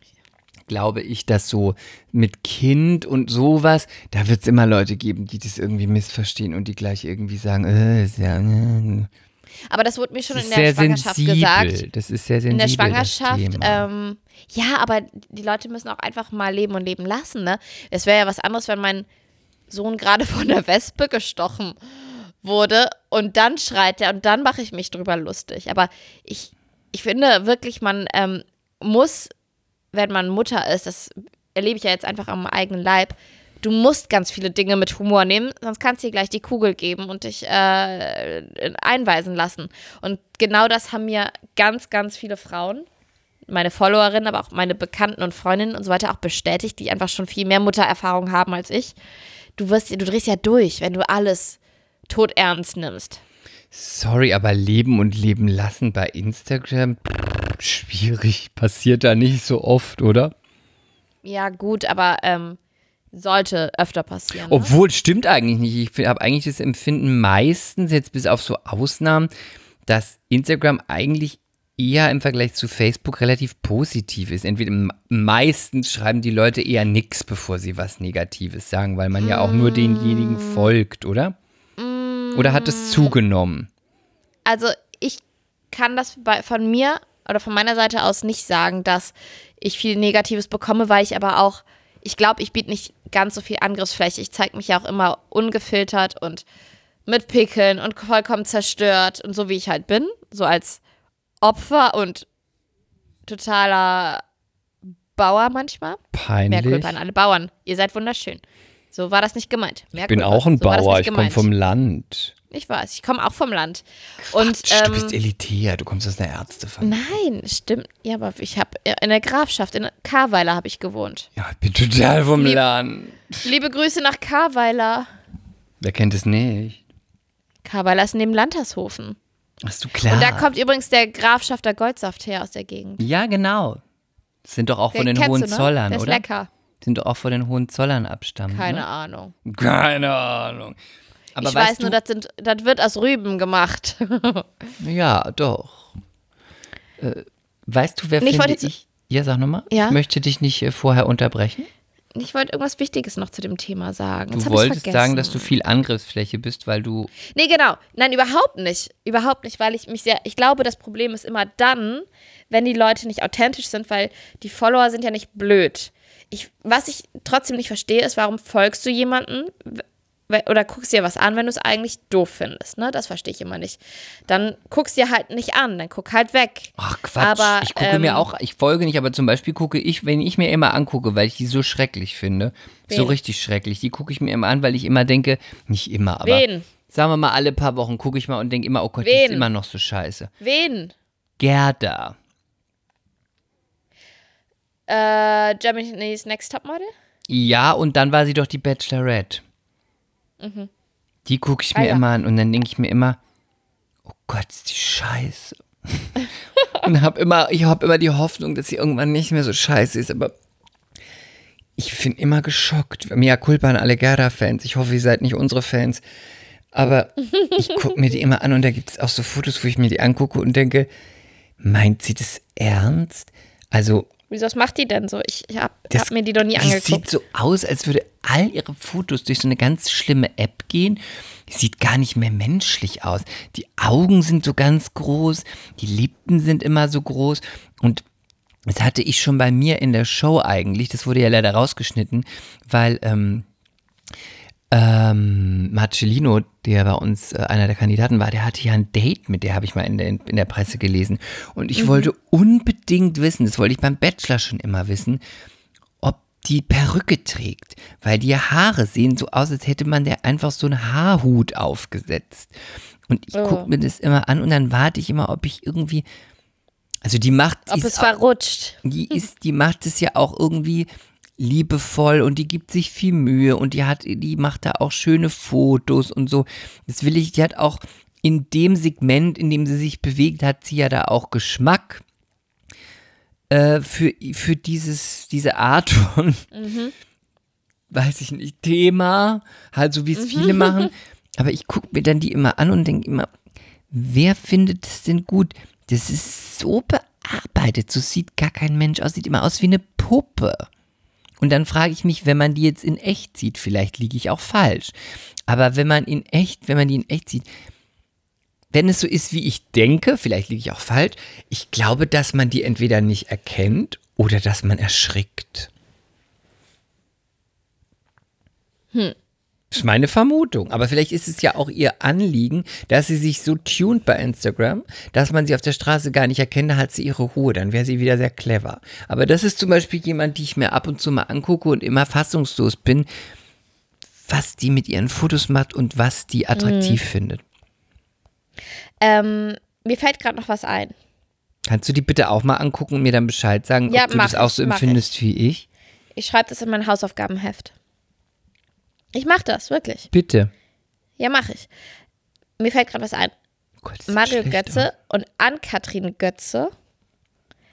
glaube ich, dass so mit Kind und sowas, da wird es immer Leute geben, die das irgendwie missverstehen und die gleich irgendwie sagen, äh, ist ja, äh, Aber das wurde mir schon in der Schwangerschaft sensibel. gesagt. Das ist sehr sensibel. in der Schwangerschaft, ähm, ja, aber die Leute müssen auch einfach mal leben und leben lassen, ne? Es wäre ja was anderes, wenn mein Sohn gerade von der Wespe gestochen wurde und dann schreit er und dann mache ich mich drüber lustig. Aber ich, ich finde wirklich, man ähm, muss, wenn man Mutter ist, das erlebe ich ja jetzt einfach am eigenen Leib, du musst ganz viele Dinge mit Humor nehmen, sonst kannst du dir gleich die Kugel geben und dich äh, einweisen lassen. Und genau das haben mir ganz, ganz viele Frauen, meine Followerinnen, aber auch meine Bekannten und Freundinnen und so weiter auch bestätigt, die einfach schon viel mehr Muttererfahrung haben als ich. Du wirst, du drehst ja durch, wenn du alles tot ernst nimmst. Sorry, aber leben und leben lassen bei Instagram, schwierig. Passiert da nicht so oft, oder? Ja, gut, aber ähm, sollte öfter passieren. Ne? Obwohl, stimmt eigentlich nicht. Ich habe eigentlich das Empfinden meistens, jetzt bis auf so Ausnahmen, dass Instagram eigentlich eher im Vergleich zu Facebook relativ positiv ist. Entweder meistens schreiben die Leute eher nichts, bevor sie was Negatives sagen, weil man ja auch nur denjenigen Mm. folgt, oder? Oder hat es zugenommen? Also ich kann das bei, von mir oder von meiner Seite aus nicht sagen, dass ich viel Negatives bekomme, weil ich aber auch, ich glaube, ich biete nicht ganz so viel Angriffsfläche. Ich zeige mich ja auch immer ungefiltert und mit Pickeln und vollkommen zerstört und so wie ich halt bin, so als Opfer und totaler Bauer manchmal. Mehr Peinlich. Kulpa an alle Bauern. Ihr seid wunderschön. So war das nicht gemeint. Mehr Ich bin auch ein so Bauer, ich komme vom Land. Ich weiß, ich komme auch vom Land. Und Quatsch, du ähm, bist elitär, du kommst aus einer Ärztefamilie. Nein, stimmt. Ja, aber ich habe in der Grafschaft, in Karweiler habe ich gewohnt. Ja, ich bin total vom Lieb- Land. Liebe Grüße nach Karweiler. Wer kennt es nicht? Karweiler ist neben Landhershofen. Hast du klar. Und da kommt übrigens der Grafschafter Goldsaft her aus der Gegend. ja, genau. Das sind doch auch von Den du, ne? Hohenzollern, Der ist oder? lecker. Sind doch auch vor den Hohenzollern abstammen. Keine ne? Ahnung. Keine Ahnung. Aber ich weiß nur, das, sind, das wird aus Rüben gemacht. Ja, doch. Äh, weißt du, wer Nee, finde ich? Ja, sag nochmal. Ja? Ich möchte dich nicht äh, vorher unterbrechen. ich wollte irgendwas Wichtiges noch zu dem Thema sagen. Du Jetzt wolltest sagen, dass du viel Angriffsfläche bist, weil du. Nee, genau. Nein, überhaupt nicht. Überhaupt nicht, weil ich mich sehr. Ich glaube, das Problem ist immer dann, wenn die Leute nicht authentisch sind, weil die Follower sind ja nicht blöd. Ich, was ich trotzdem nicht verstehe, ist, warum folgst du jemanden oder guckst dir was an, wenn du es eigentlich doof findest. Ne? Das verstehe ich immer nicht. Dann guckst dir halt nicht an, dann guck halt weg. Ach Quatsch. Aber, ich gucke ähm, mir auch, ich folge nicht, aber zum Beispiel gucke ich, wenn ich mir immer angucke, weil ich die so schrecklich finde, so Wen? richtig schrecklich, die gucke ich mir immer an, weil ich immer denke, nicht immer, aber Wen? sagen wir mal alle paar Wochen gucke ich mal und denke immer, oh Gott, die ist Wen? immer noch so scheiße. Wen? Gerda. Äh, Germany's Next Top Model? Ja, und dann war sie doch die Bachelorette. Die gucke ich Ah, mir ja. immer an und dann denke ich mir immer, oh Gott, ist die scheiße. und hab immer, ich habe immer die Hoffnung, dass sie irgendwann nicht mehr so scheiße ist, aber ich bin immer geschockt. Mia culpa an alle Gerda-Fans. Ich hoffe, ihr seid nicht unsere Fans. Aber ich gucke mir die immer an und da gibt es auch so Fotos, wo ich mir die angucke und denke, meint sie das ernst? Also Wieso was macht die denn so? Ich, ich habe hab mir die doch nie Die angeguckt. sieht so aus, als würde all ihre Fotos durch so eine ganz schlimme App gehen. Die sieht gar nicht mehr menschlich aus. Die Augen sind so ganz groß, die Lippen sind immer so groß und das hatte ich schon bei mir in der Show eigentlich. Das wurde ja leider rausgeschnitten, weil ähm, ähm, Marcellino, der bei uns äh, einer der Kandidaten war, der hatte ja ein Date mit der, habe ich mal in der, in der Presse gelesen. Und ich wollte unbedingt wissen, das wollte ich beim Bachelor schon immer wissen, ob die Perücke trägt. Weil die Haare sehen so aus, als hätte man der einfach so einen Haarhut aufgesetzt. Und ich Oh. gucke mir das immer an und dann warte ich immer, ob ich irgendwie. Also die macht. Ob es auch- verrutscht. die ist, die macht es ja auch irgendwie liebevoll und die gibt sich viel Mühe und die hat, die macht da auch schöne Fotos und so. Das will ich, die hat auch in dem Segment, in dem sie sich bewegt, hat sie ja da auch Geschmack äh, für, für dieses, diese Art von, weiß ich nicht, Thema, halt so wie es viele machen. Aber ich gucke mir dann die immer an und denke immer, wer findet das denn gut? Das ist so bearbeitet, so sieht gar kein Mensch aus, sieht immer aus wie eine Puppe. Und dann frage ich mich, wenn man die jetzt in echt sieht, vielleicht liege ich auch falsch. Aber wenn man in echt, wenn man die in echt sieht, wenn es so ist, wie ich denke, vielleicht liege ich auch falsch, ich glaube, dass man die entweder nicht erkennt oder dass man erschrickt. Das ist meine Vermutung. Aber vielleicht ist es ja auch ihr Anliegen, dass sie sich so tunt bei Instagram, dass man sie auf der Straße gar nicht erkennt, da hat sie ihre Ruhe. Dann wäre sie wieder sehr clever. Aber das ist zum Beispiel jemand, die ich mir ab und zu mal angucke und immer fassungslos bin, was die mit ihren Fotos macht und was die attraktiv findet. Ähm, mir fällt gerade noch was ein. Kannst du die bitte auch mal angucken und mir dann Bescheid sagen, Ja, ob du das auch ich, so empfindest wie ich? Ich schreibe das in mein Hausaufgabenheft. Ich mache das, wirklich. Bitte. Ja, mache ich. Mir fällt gerade was ein. Oh Gott, Mario schlecht Götze und Ann-Kathrin Götze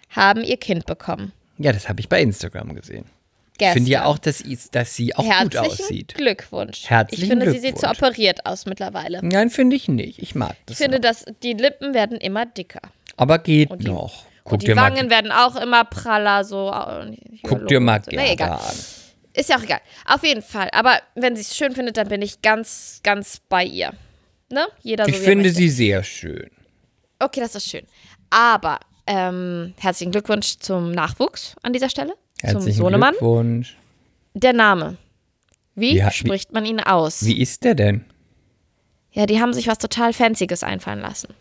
haben ihr Kind bekommen. Ja, das habe ich bei Instagram gesehen. Ich Gestern. finde ja auch, dass, dass sie auch gut Herzlichen aussieht. Glückwunsch. Herzlichen ich finde, sie sieht zu Glückwunsch. operiert aus mittlerweile. Nein, finde ich nicht. Ich mag das. Ich finde, noch. dass die Lippen werden immer dicker. Aber geht die- noch. Guck und die Wangen werden auch immer praller, so. äh, guck dir mal so. Gerda egal. an. Ist ja auch egal. Auf jeden Fall. Aber wenn sie es schön findet, dann bin ich ganz, ganz bei ihr. Ne? Jeder so Ich finde sie sehr schön. Okay, das ist schön. Aber ähm, herzlichen Glückwunsch zum Nachwuchs an dieser Stelle. zum Herzlichen Sohnemann. Glückwunsch. Der Name. Wie Ja, spricht man ihn aus? Wie ist der denn? Ja, die haben sich was total Fancyes einfallen lassen.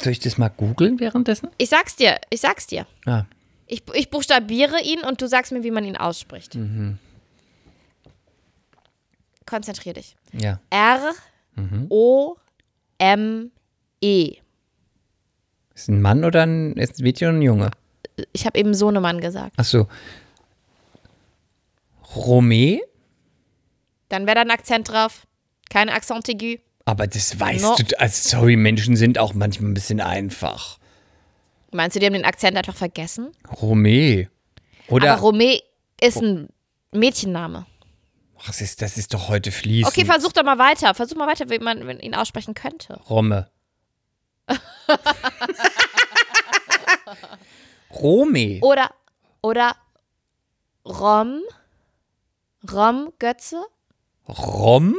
Soll ich das mal googeln währenddessen? Ich sag's dir, ich sag's dir. Ah, Ich, ich buchstabiere ihn und du sagst mir, wie man ihn ausspricht. Mhm. Konzentrier dich. ja. R O M E. Ist ein Mann oder ein, ist ein Mädchen oder ein Junge? Ich habe eben Sohnemann gesagt. Ach so. Romé? Dann wäre da ein Akzent drauf. Kein Accent aigu. Aber das weißt No. du. Also, sorry, Menschen sind auch manchmal ein bisschen einfach. Meinst du, die haben den Akzent einfach vergessen? Romé. Oder Aber Romé ist ein Mädchenname. Ach, das ist, das ist doch heute fließend. Okay, versuch doch mal weiter. Versuch mal weiter, wie man ihn aussprechen könnte. Romme. Rome. Oder, oder Rom. Rom, Götze. Rom?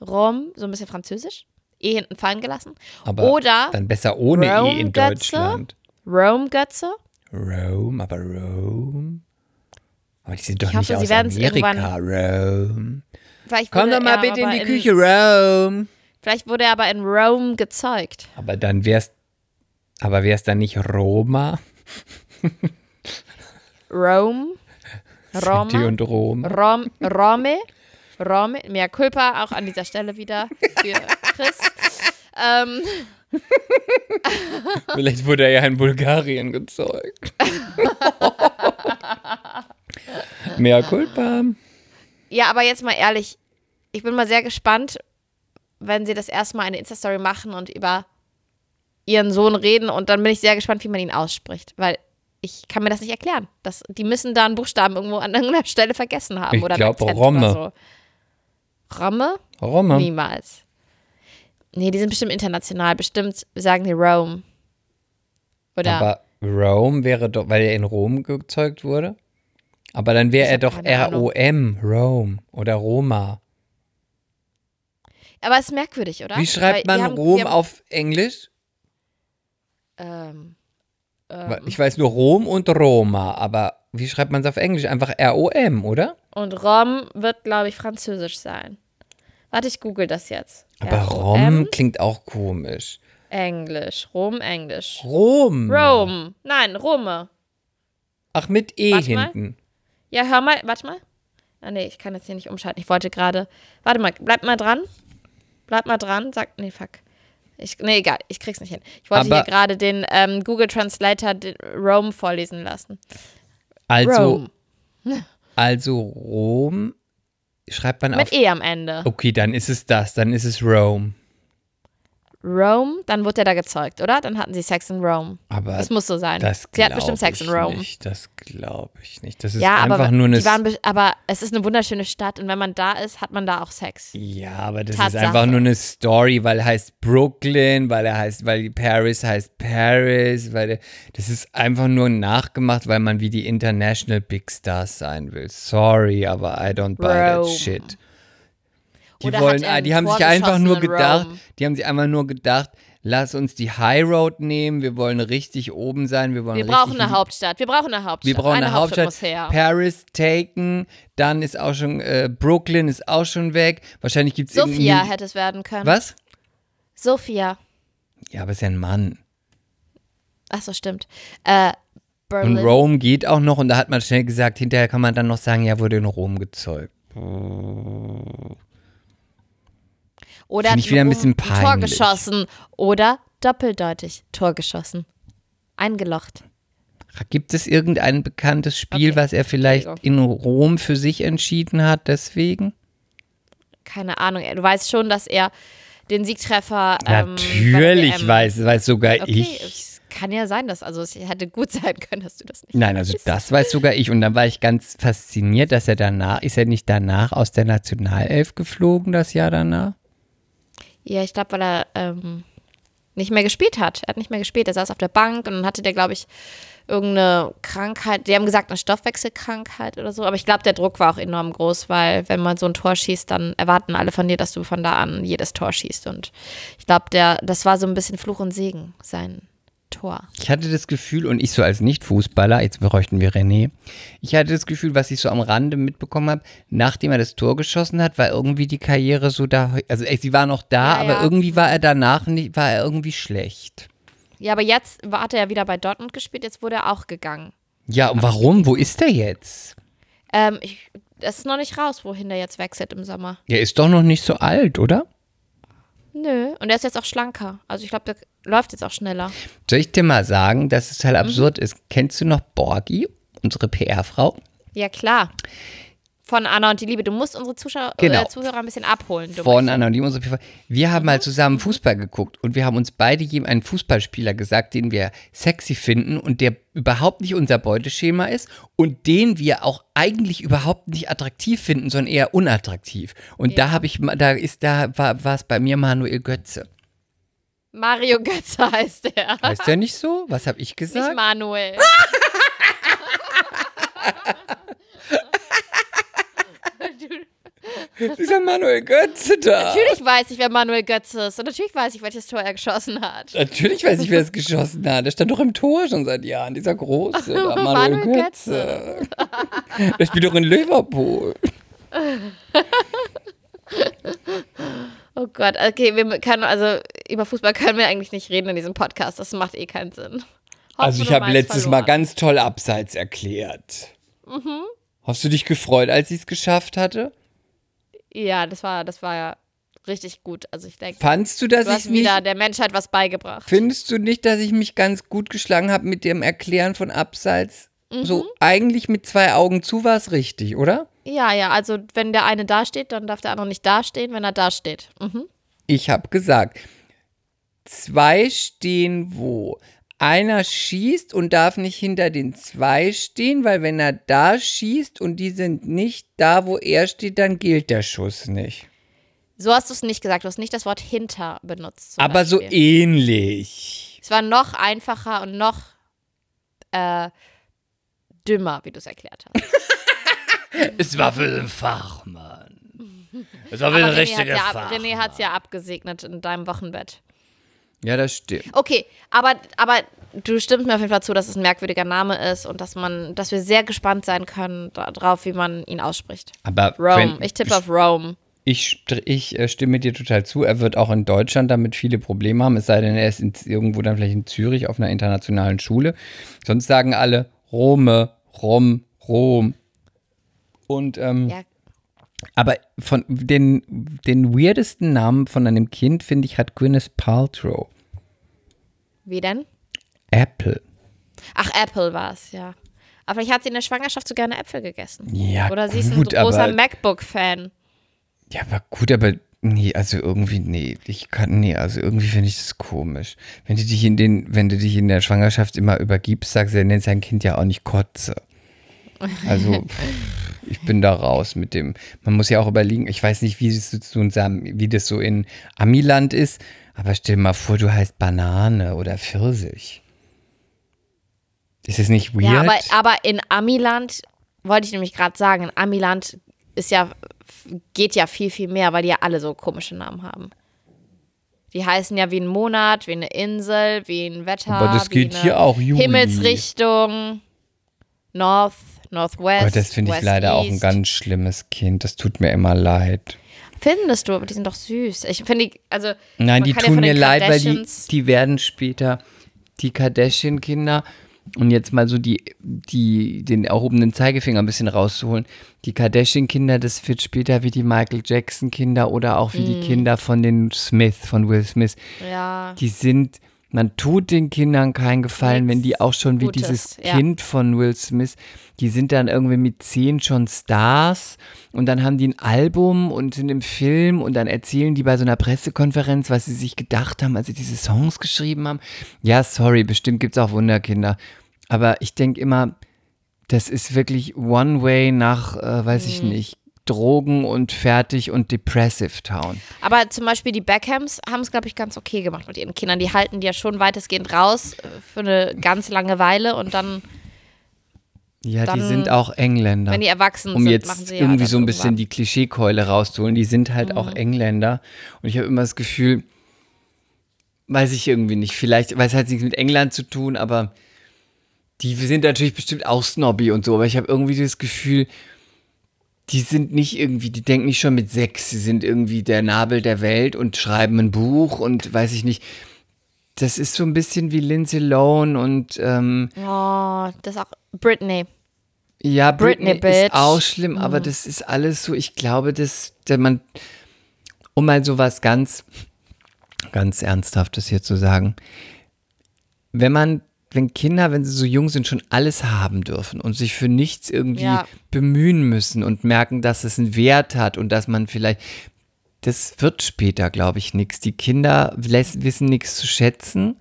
Rom, so ein bisschen französisch. E hinten fallen gelassen. Aber Oder dann besser ohne E in Rome-Götze? Deutschland. Rome, Götze. Rome, aber Rome. Aber die sind doch Ich hoffe, nicht sie aus Amerika. Rome. Vielleicht Komm wurde doch mal bitte in aber die Küche, Rome. Vielleicht wurde er aber in Rome gezeugt. Aber dann wär's, aber wär's dann nicht Roma? Rome. Roma. und Rom. Rom, Rome. Rome. Mehr Culpa auch an dieser Stelle wieder für Chris. Ähm, Vielleicht wurde er ja in Bulgarien gezeugt. Mehr Culpa. ja, aber jetzt mal ehrlich. Ich bin mal sehr gespannt, wenn sie das erste Mal eine Insta-Story machen und über ihren Sohn reden. Und dann bin ich sehr gespannt, wie man ihn ausspricht. Weil ich kann mir das nicht erklären. Das, die müssen da einen Buchstaben irgendwo an irgendeiner Stelle vergessen haben. Ich oder glaub, Romme. Oder so. Romme? Roma. Niemals. Nee, die sind bestimmt international. Bestimmt sagen die Rome. Oder Aber Rome wäre doch, weil er in Rom gezeugt wurde. Aber dann wäre er doch. R-O-M, Rome oder Roma. Aber es ist merkwürdig, oder? Wie schreibt Weil man haben- Rom haben, auf Englisch? Ähm, Weil Ich weiß nur Rom und Roma, aber wie schreibt man es auf Englisch? Einfach R-O-M, oder? und Rom wird, glaube ich, französisch sein. Warte, ich google das jetzt. Aber R-O-M, Rom klingt auch komisch. Englisch. Rom, Englisch. Rom. Rome. Nein, Rome. Ach, mit E Warte mal. hinten. Ja, hör mal. Warte mal. Ah, nee, ich kann jetzt hier nicht umschalten. Ich wollte gerade. Warte mal, bleib mal dran. Bleib mal dran. Sag. Nee, fuck. Ich, nee, egal, ich krieg's nicht hin. Ich wollte Aber- hier gerade den ähm, Google Translator den Rome vorlesen lassen. Also, Rome. also Rom schreibt man auf. Mit E am Ende. Okay, dann ist es das, dann ist es Rome. Rome, dann wurde er da gezeugt, oder? Dann hatten sie Sex in Rome. Aber Das muss so sein. das sie hat bestimmt Sex ich in Rome. Nicht. Das glaube ich nicht. Das ist Ja, einfach aber, nur eine. waren, be- aber es ist eine wunderschöne Stadt und wenn man da ist, hat man da auch Sex. ja, aber das ist Tatsache. einfach nur eine Story, weil er heißt Brooklyn, weil er heißt, weil Paris heißt Paris, weil er, das ist einfach nur nachgemacht, weil man wie die International Big Stars sein will. Sorry, aber I don't buy that Rome. shit. Die Oder wollen, hat die haben Tor sich einfach nur gedacht, Rome? die haben sich einfach nur gedacht, lass uns die High Road nehmen, wir wollen richtig oben sein, wir wollen Wir brauchen eine Hauptstadt. Wir brauchen eine Hauptstadt. wir brauchen eine, Hauptstadt. muss her. Paris taken, dann ist auch schon äh, Brooklyn ist auch schon weg. Wahrscheinlich gibt es Sophia hätte es werden können. Was? Sophia. Ja, aber ist ja ein Mann. Ach so, stimmt. Äh, Und. Rome geht auch noch und da hat man schnell gesagt, hinterher kann man dann noch sagen, ja, wurde in Rom gezeugt. Oder Finde ich wieder ein bisschen Tor peinlich. geschossen. Oder doppeldeutig. Tor geschossen. Eingelocht. Gibt es irgendein bekanntes Spiel, Okay. was er vielleicht in Rom für sich entschieden hat, deswegen? Keine Ahnung. Du weißt schon, dass er den Siegtreffer. Ähm, Natürlich weiß, weiß sogar Okay, ich. es kann ja sein, dass, also es hätte gut sein können, dass du das nicht. Nein, also das weiß sogar ich. Und dann war ich ganz fasziniert, dass er danach, ist er nicht danach aus der Nationalelf geflogen, das Jahr danach? Ja, ich glaube, weil er ähm, nicht mehr gespielt hat. Er hat nicht mehr gespielt. Er saß auf der Bank und dann hatte der, glaube ich, irgendeine Krankheit. Die haben gesagt, eine Stoffwechselkrankheit oder so. Aber ich glaube, der Druck war auch enorm groß, weil wenn man so ein Tor schießt, dann erwarten alle von dir, dass du von da an jedes Tor schießt. Und ich glaube, der, das war so ein bisschen Fluch und Segen, sein Tor. Ich hatte das Gefühl, und ich so als Nicht-Fußballer, jetzt bräuchten wir René, ich hatte das Gefühl, was ich so am Rande mitbekommen habe, nachdem er das Tor geschossen hat, war irgendwie die Karriere so da, also ey, sie war noch da, Ja, aber ja. irgendwie war er danach, nicht, war er irgendwie schlecht. Ja, aber jetzt war- hat er ja wieder bei Dortmund gespielt, jetzt wurde er auch gegangen. Ja, und warum? Wo ist er jetzt? Ähm, ich, es ist noch nicht raus, wohin der jetzt wechselt im Sommer. Er ist doch noch nicht so alt, oder? Nö, und er ist jetzt auch schlanker. Also ich glaube, der läuft jetzt auch schneller. Soll ich dir mal sagen, dass es halt Mhm. absurd ist? Kennst du noch Borgi, unsere PR-Frau? Ja, klar. Von Anna und die Liebe. Du musst unsere Zuschauer, Genau. äh, Zuhörer ein bisschen abholen. Von Anna und die PV. Wir haben Mhm. mal zusammen Fußball geguckt und wir haben uns beide jedem einen Fußballspieler gesagt, den wir sexy finden und der überhaupt nicht unser Beuteschema ist und den wir auch eigentlich überhaupt nicht attraktiv finden, sondern eher unattraktiv. Und da habe ich, da ist, da war war es bei mir Manuel Götze. Mario Götze heißt der. Heißt der nicht so? Was habe ich Nicht gesagt? Manuel. Dieser Manuel Götze da. Natürlich weiß ich, wer Manuel Götze ist. Und natürlich weiß ich, welches Tor er geschossen hat. Natürlich weiß ich, wer es geschossen hat. Der stand doch im Tor schon seit Jahren, dieser große. Da, Manuel, Manuel Götze. Der spielt doch in Liverpool. Oh Gott, okay, wir können, also über Fußball können wir eigentlich nicht reden in diesem Podcast. Das macht eh keinen Sinn. Also Hoffnung ich habe letztes Mal verloren. ganz toll abseits erklärt. Mhm. Hast du dich gefreut, als ich es geschafft hatte? Ja, das war, das war ja richtig gut. Also ich denke, Fandst du, dass du ich hast wieder der Menschheit was beigebracht. findest du nicht, dass ich mich ganz gut geschlagen habe mit dem Erklären von abseits? Mhm. So eigentlich mit zwei Augen zu war es richtig, oder? Ja, ja, also wenn der eine dasteht, dann darf der andere nicht dastehen, wenn er dasteht. Mhm. Ich habe gesagt, zwei stehen wo? Einer schießt und darf nicht hinter den zwei stehen, weil wenn er da schießt und die sind nicht da, wo er steht, dann gilt der Schuss nicht. So hast du es nicht gesagt. Du hast nicht das Wort hinter benutzt. Aber so Beispiel. ähnlich. Es war noch einfacher und noch äh, dümmer, wie du es erklärt hast. Es war für den Fachmann. Es war René hat ja, ab- René hat's ja abgesegnet in deinem Wochenbett. Ja, das stimmt. Okay, aber, aber du stimmst mir auf jeden Fall zu, dass es ein merkwürdiger Name ist und dass man, dass wir sehr gespannt sein können darauf, wie man ihn ausspricht. Aber Rome. wenn- Ich tippe auf Rome. Ich, ich äh, stimme dir total zu. Er wird auch in Deutschland damit viele Probleme haben, es sei denn, er ist in, irgendwo dann vielleicht in Zürich auf einer internationalen Schule. Sonst sagen alle Rome, Rom, Rom. Und, ähm, Ja. Aber von den, den weirdesten Namen von einem Kind, finde ich, hat Gwyneth Paltrow. Wie denn? Apple. Ach, Apple war es, ja. Aber vielleicht hat sie in der Schwangerschaft so gerne Äpfel gegessen. Ja, Oder sie ist ein gut, großer MacBook-Fan. Ja, aber gut, aber nee, also irgendwie, nee, ich kann, nee, also irgendwie finde ich das komisch. Wenn du dich in den, wenn du dich in der Schwangerschaft immer übergibst, sagst du, er nennt sein Kind ja auch nicht Kotze. Also, ich bin da raus mit dem. Man muss ja auch überlegen, ich weiß nicht, wie das so, wie das so in Amiland ist, aber stell dir mal vor, du heißt Banane oder Pfirsich. Ist das nicht weird? Ja, aber, aber in Amiland, wollte ich nämlich gerade sagen, in Amiland ist ja, geht ja viel, viel mehr, weil die ja alle so komische Namen haben. Die heißen ja wie ein Monat, wie eine Insel, wie ein Wetter. Aber das geht hier auch, Juli. Himmelsrichtung, North, Northwest. Aber das finde ich West, leider auch ein East. ganz schlimmes Kind. Das tut mir immer leid. Findest du, aber die sind doch süß. Ich finde, also. Nein, die ja tun von mir leid, weil die, die werden später die Kardashian-Kinder und jetzt mal so die, die, den erhobenen Zeigefinger ein bisschen rauszuholen. Die Kardashian-Kinder, das wird später wie die Michael Jackson-Kinder oder auch wie Mm. die Kinder von den Smith, von Will Smith. Ja. Die sind, man tut den Kindern keinen Gefallen, wenn die auch schon wie Gutes, dieses ja. Kind von Will Smith, die sind dann irgendwie mit zehn schon Stars und dann haben die ein Album und sind im Film und dann erzählen die bei so einer Pressekonferenz, was sie sich gedacht haben, als sie diese Songs geschrieben haben. Ja, sorry, bestimmt gibt es auch Wunderkinder. Aber ich denke immer, das ist wirklich One Way nach, äh, weiß ich Mhm. nicht, Drogen und fertig und Depressive Town. Aber zum Beispiel die Beckhams haben es, glaube ich, ganz okay gemacht mit ihren Kindern. Die halten die ja schon weitestgehend raus äh, für eine ganz lange Weile und dann, Ja, die Dann, sind auch Engländer. wenn die erwachsen um sind, jetzt machen sie ja irgendwie so ein bisschen die Klischeekeule rauszuholen. Die sind halt Mhm. auch Engländer. Und ich habe immer das Gefühl, weiß ich irgendwie nicht, vielleicht, weil es hat nichts mit England zu tun, aber die sind natürlich bestimmt auch snobby und so, aber ich habe irgendwie das Gefühl, die sind nicht irgendwie, die denken nicht schon mit sechs, sie sind irgendwie der Nabel der Welt und schreiben ein Buch und weiß ich nicht. Das ist so ein bisschen wie Lindsay Lohan und ähm, Oh, das auch Britney. ja, Britney, Britney, ist. Mhm. auch schlimm, aber das ist alles so, ich glaube, dass der man, um mal sowas ganz, ganz Ernsthaftes hier zu sagen, wenn man wenn Kinder, wenn sie so jung sind, schon alles haben dürfen und sich für nichts irgendwie Ja. bemühen müssen und merken, dass es einen Wert hat und dass man vielleicht, das wird später, glaube ich, nichts. Die Kinder wissen nichts zu schätzen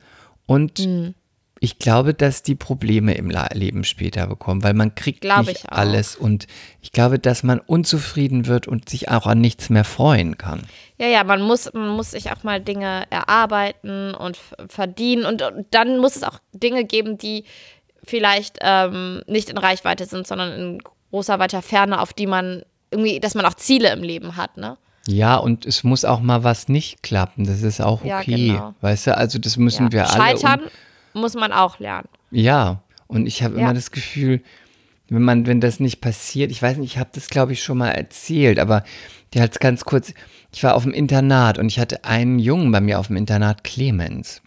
und Mhm. Ich glaube, dass die Probleme im Leben später bekommen, weil man kriegt Glaube nicht alles und ich glaube, dass man unzufrieden wird und sich auch an nichts mehr freuen kann. Ja, ja, man muss, man muss sich auch mal Dinge erarbeiten und verdienen und, und dann muss es auch Dinge geben, die vielleicht ähm, nicht in Reichweite sind, sondern in großer weiter Ferne, auf die man irgendwie, dass man auch Ziele im Leben hat, ne? Ja, und es muss auch mal was nicht klappen. Das ist auch Ja, okay. genau. Weißt du, also das müssen Ja. wir alle. Scheitern muss man auch lernen. Ja, und ich habe Ja. immer das Gefühl, wenn man, wenn das nicht passiert, ich weiß nicht, ich habe das glaube ich schon mal erzählt, aber die hat ganz kurz, ich war auf dem Internat und ich hatte einen Jungen bei mir auf dem Internat, Clemens.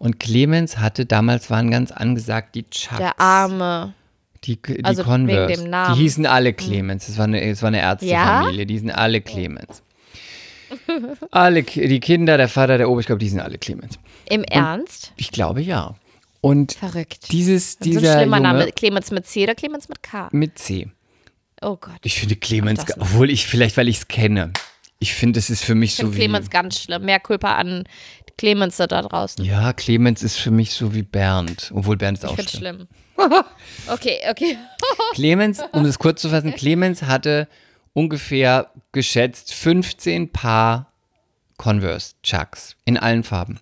Und Clemens hatte, damals waren ganz angesagt die Chucks. Der Arme. Die, die Also Converse. dem Namen. Die hießen alle Clemens. Das war eine, das war eine Ärztefamilie. Die hießen alle Clemens. Alle, die Kinder, der Vater, der Ober, ich glaube, die sind alle Clemens. Im Ernst? Ich glaube ja. Und Verrückt. dieses, so ein dieser schlimmer Junge Name. Clemens mit C oder Clemens mit K? mit C. Oh Gott. Ich finde Clemens, obwohl ich, vielleicht weil ich es kenne. Ich finde, es ist für mich Ich so finde wie. Clemens ganz schlimm. Mehr Kulpa an Clemens da draußen. ja, Clemens ist für mich so wie Bernd. Obwohl Bernd ist Ich auch finde schlimm. schlimm. okay, okay. Clemens, um es kurz zu fassen, Clemens hatte ungefähr geschätzt 15 Paar Converse Chucks in allen Farben.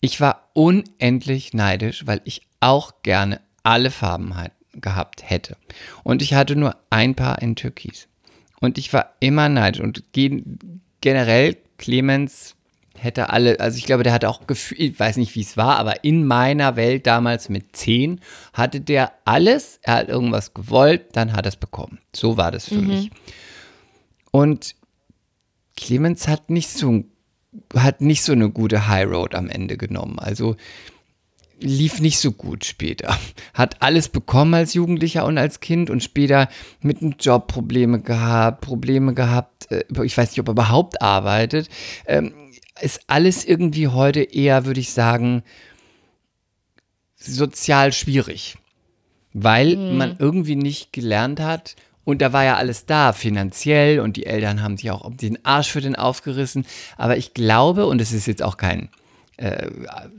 Ich war unendlich neidisch, weil ich auch gerne alle Farben halt gehabt hätte. Und ich hatte nur ein Paar in Türkis. Und ich war immer neidisch. Und gen generell, Clemens hätte alle, also ich glaube, der hatte auch Gefühl, ich weiß nicht, wie es war, aber in meiner Welt damals mit 10 hatte der alles, er hat irgendwas gewollt, dann hat er es bekommen. So war das für mich. Und Clemens hat nicht so hat nicht so eine gute High Road am Ende genommen. Also lief nicht so gut später. Hat alles bekommen als Jugendlicher und als Kind und später mit dem Job Probleme gehabt, Probleme gehabt, äh, ich weiß nicht, ob er überhaupt arbeitet. Ähm, ist alles irgendwie heute eher, würde ich sagen, sozial schwierig, weil man irgendwie nicht gelernt hat. Und da war ja alles da, finanziell, und die Eltern haben sich auch den Arsch für den aufgerissen. Aber ich glaube, und es ist jetzt auch kein, äh,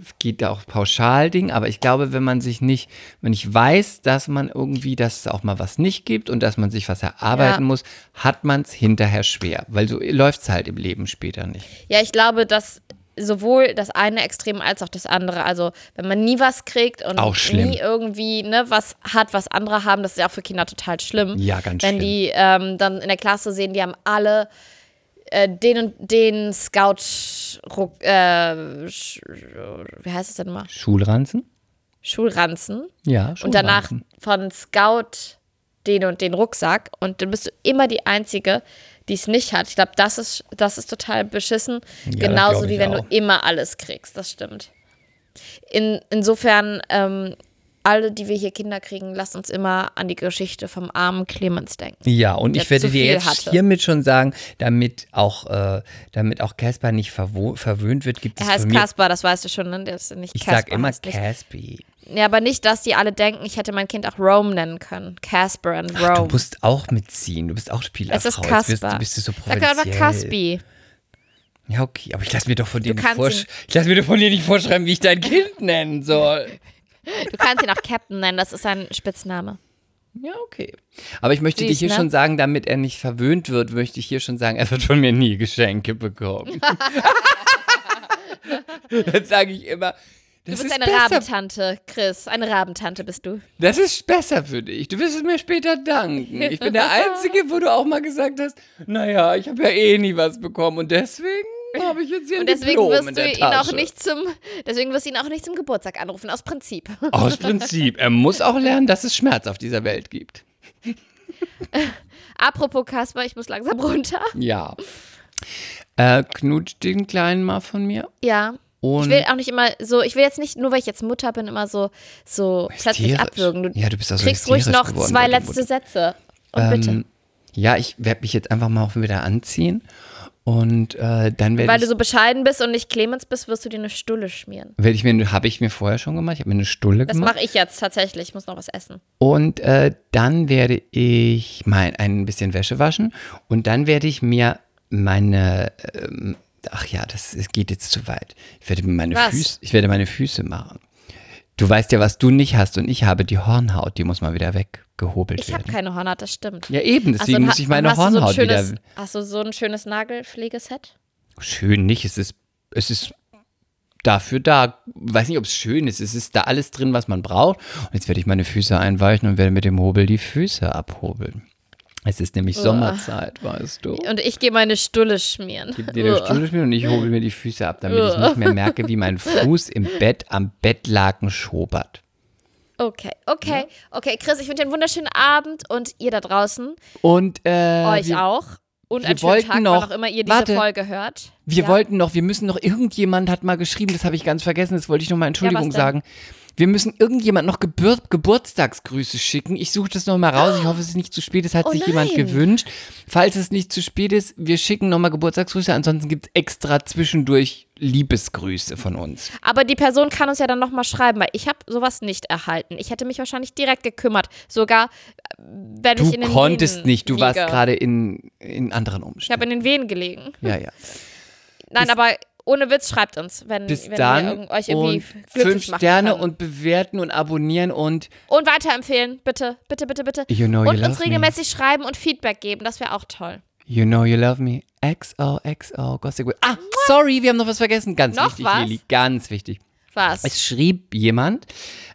es geht da auch pauschal Ding, aber ich glaube, wenn man sich nicht, wenn ich weiß, dass man irgendwie, dass es auch mal was nicht gibt und dass man sich was erarbeiten Ja. muss, hat man es hinterher schwer, weil so läuft es halt im Leben später nicht. Ja, ich glaube, dass sowohl das eine Extrem als auch das andere, also wenn man nie was kriegt und nie irgendwie ne, was hat, was andere haben, das ist ja auch für Kinder total schlimm. Ja, ganz Wenn schlimm. die ähm, dann in der Klasse sehen, die haben alle äh, den und den Scout äh, wie heißt es denn mal? Schulranzen? Schulranzen Ja, und danach Schulranzen. von Scout den und den Rucksack und dann bist du immer die Einzige, die es nicht hat. Ich glaube, das ist, das ist total beschissen. das Genauso wie ich wenn auch. du immer alles kriegst. Das stimmt. In, insofern, ähm, alle, die wir hier Kinder kriegen, lasst uns immer an die Geschichte vom armen Clemens denken. Ja, und ich werde dir jetzt hatte. hiermit schon sagen, damit auch, äh, damit auch Casper nicht verwöhnt wird, gibt Er es heißt von mir. Kaspar, das weißt du schon, ne? Der ist nicht ich Kaspar, sag immer heißt nicht. Caspi. Ja, aber nicht, dass die alle denken, ich hätte mein Kind auch Rome nennen können. Casper und Du Rome. musst auch mitziehen. Du bist auch Spielerfrau. Es ist Kaspar. du bist du so Sag doch einfach provinziell. Caspi. Ja, okay, aber ich lass mir doch von dir nicht kannst vorsch ihn- ich lass mir doch von dir nicht vorschreiben, wie ich dein Kind nennen soll. Du kannst ihn auch Captain nennen, das ist sein Spitzname. Ja, okay. Aber ich möchte dir Süß, hier ne? schon sagen, damit er nicht verwöhnt wird, möchte ich hier schon sagen, er wird von mir nie Geschenke bekommen. Dann sage ich immer, das Du bist ist eine besser Rabentante, Chris. Eine Rabentante bist du. Das ist besser für dich. Du wirst es mir später danken. Ich bin der Einzige, wo du auch mal gesagt hast, naja, ich habe ja eh nie was bekommen und deswegen habe ich jetzt hier ein Und deswegen Diplom wirst du ihn auch nicht zum, deswegen wirst du ihn auch nicht zum Geburtstag anrufen, aus Prinzip. Aus Prinzip. Er muss auch lernen, dass es Schmerz auf dieser Welt gibt. Apropos Kasper, ich muss langsam runter. Ja. Äh, knutscht den Kleinen mal von mir. Ja. Und Ich will auch nicht immer so, ich will jetzt nicht, nur weil ich jetzt Mutter bin, immer so, so plötzlich abwürgen. Du Ja, du bist auch so kriegst ruhig noch geworden zwei letzte. Sätze. Und bitte. Ähm, ja, ich werde mich jetzt einfach mal auch wieder anziehen. Und äh, dann werde Weil ich, du so bescheiden bist und nicht Clemens bist, wirst du dir eine Stulle schmieren. werd ich mir, habe ich mir vorher schon gemacht. Ich habe mir eine Stulle Das gemacht. mache ich jetzt tatsächlich. Ich muss noch was essen. Und äh, dann werde ich mein, ein bisschen Wäsche waschen und dann werde ich mir meine, ähm, ach ja, das es geht jetzt zu weit. Ich werde mir meine Was? Füße, ich werde meine Füße machen. Du weißt ja, was du nicht hast und ich habe die Hornhaut, die muss mal wieder weggehobelt Ich habe werden. keine Hornhaut, das stimmt. Ja eben, Ach so, deswegen und muss ich meine du so Hornhaut schönes, wieder. Hast du so ein schönes Nagelpflegeset? Schön nicht, es ist, es ist dafür da. Weiß nicht, ob es schön ist. Es ist da alles drin, was man braucht. Und jetzt werde ich meine Füße einweichen und werde mit dem Hobel die Füße abhobeln. Es ist nämlich Sommerzeit, weißt du. Und ich gehe meine Stulle schmieren. Gib dir eine Stunde spielen und ich hobel mir die Füße ab, damit ich nicht mehr merke, wie mein Fuß im Bett am Bettlaken schobert. Okay, okay, okay. Chris, ich wünsche dir einen wunderschönen Abend und ihr da draußen, Und äh, euch wir, auch. Und einen schönen Tag, noch- wann auch immer ihr diese warte. Folge hört. wir ja? wollten noch, wir müssen noch, irgendjemand hat mal geschrieben, das habe ich ganz vergessen, das wollte ich nochmal Entschuldigung denn? sagen. Wir müssen irgendjemand noch Gebur Geburtstagsgrüße schicken. Ich suche das nochmal raus. Ich hoffe, es ist nicht zu spät. Es hat Oh sich jemand nein. gewünscht. Falls es nicht zu spät ist, wir schicken nochmal Geburtstagsgrüße. Ansonsten gibt es extra zwischendurch Liebesgrüße von uns. Aber die Person kann uns ja dann nochmal schreiben, weil ich habe sowas nicht erhalten. Ich hätte mich wahrscheinlich direkt gekümmert. Sogar, äh, wenn Du ich in den konntest Venen nicht. Du warst liege. gerade in, in anderen Ich Umständen. habe in den Venen gelegen. Ja, ja. Nein, Bis- aber ohne Witz schreibt uns, wenn, Bis wenn dann wir euch irgendwie und glücklich fünf Sterne können. und bewerten und abonnieren und Und weiterempfehlen, bitte, bitte, bitte, bitte. You know you und uns love me. regelmäßig schreiben und Feedback geben, das wäre auch toll. You know you love me. XOXO Gossip Girl. Ah, sorry, wir haben noch was vergessen. Ganz Noch wichtig, was? Lili. Ganz wichtig. Was? Es schrieb jemand,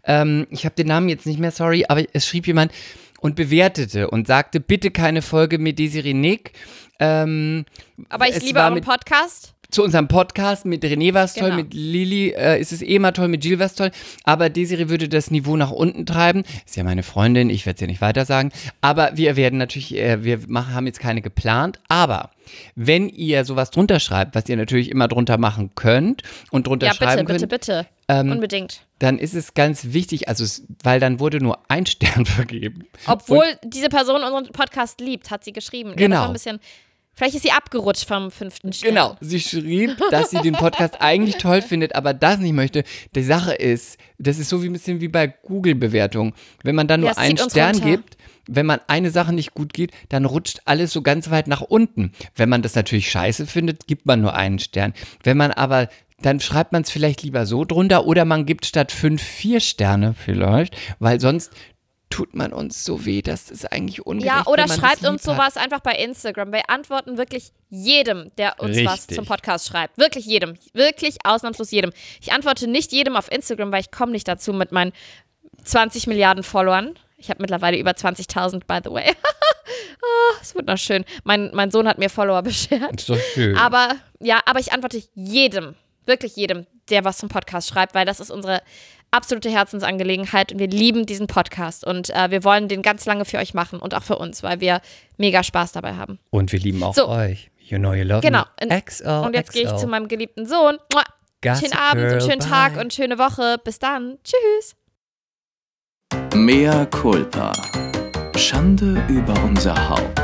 ähm, ich habe den Namen jetzt nicht mehr, sorry, aber es schrieb jemand und bewertete und sagte, bitte keine Folge mit Desiree Nick. Ähm, aber ich liebe euren Podcast. Zu unserem Podcast mit René war es toll, Genau. mit Lili äh, ist es eh mal toll, mit Jill war es toll. Aber Desiree würde das Niveau nach unten treiben. Ist ja meine Freundin, ich werde es ja nicht weiter sagen. Aber wir werden natürlich, äh, wir machen, haben jetzt keine geplant. Aber wenn ihr sowas drunter schreibt, was ihr natürlich immer drunter machen könnt und drunter Ja, bitte, schreiben bitte, könnt, bitte. ähm, Unbedingt. dann ist es ganz wichtig, also es, weil dann wurde nur ein Stern vergeben. Obwohl diese Person unseren Podcast liebt, hat sie geschrieben. Ja, das Genau. war ein bisschen, vielleicht ist sie abgerutscht vom fünften Stern. Genau, sie schrieb, dass sie den Podcast eigentlich toll findet, aber das nicht möchte. Die Sache ist, das ist so wie ein bisschen wie bei Google-Bewertungen. Wenn man dann nur es einen Stern runter. gibt, wenn man eine Sache nicht gut geht, dann rutscht alles so ganz weit nach unten. Wenn man das natürlich scheiße findet, gibt man nur einen Stern. Wenn man aber dann schreibt man es vielleicht lieber so drunter oder man gibt statt fünf vier Sterne vielleicht, weil sonst tut man uns so weh, das ist eigentlich ungerecht. Ja, oder wenn man schreibt uns lieb hat. sowas einfach bei Instagram. Wir antworten wirklich jedem, der uns was Richtig. zum Podcast schreibt. Wirklich jedem. Wirklich ausnahmslos jedem. Ich antworte nicht jedem auf Instagram, weil ich komme nicht dazu mit meinen 20 Milliarden Followern. Ich habe mittlerweile über 20.000, by the way. oh, es wird noch schön. Mein, mein Sohn hat mir Follower beschert. Ist doch schön. Aber ja, aber ich antworte jedem, wirklich jedem, der was zum Podcast schreibt, weil das ist unsere absolute Herzensangelegenheit und wir lieben diesen Podcast und äh, wir wollen den ganz lange für euch machen und auch für uns, weil wir mega Spaß dabei haben. Und wir lieben auch So. euch. You know you love Genau. me. Und- XO, Und jetzt gehe ich zu meinem geliebten Sohn. Gossip Schönen Abend Girl, und schönen Tag bye. und schöne Woche. Bis dann. Tschüss. Mea culpa. Schande über unser Haupt.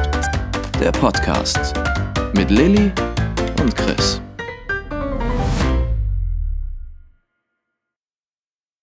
Der Podcast mit Lilly und Chris.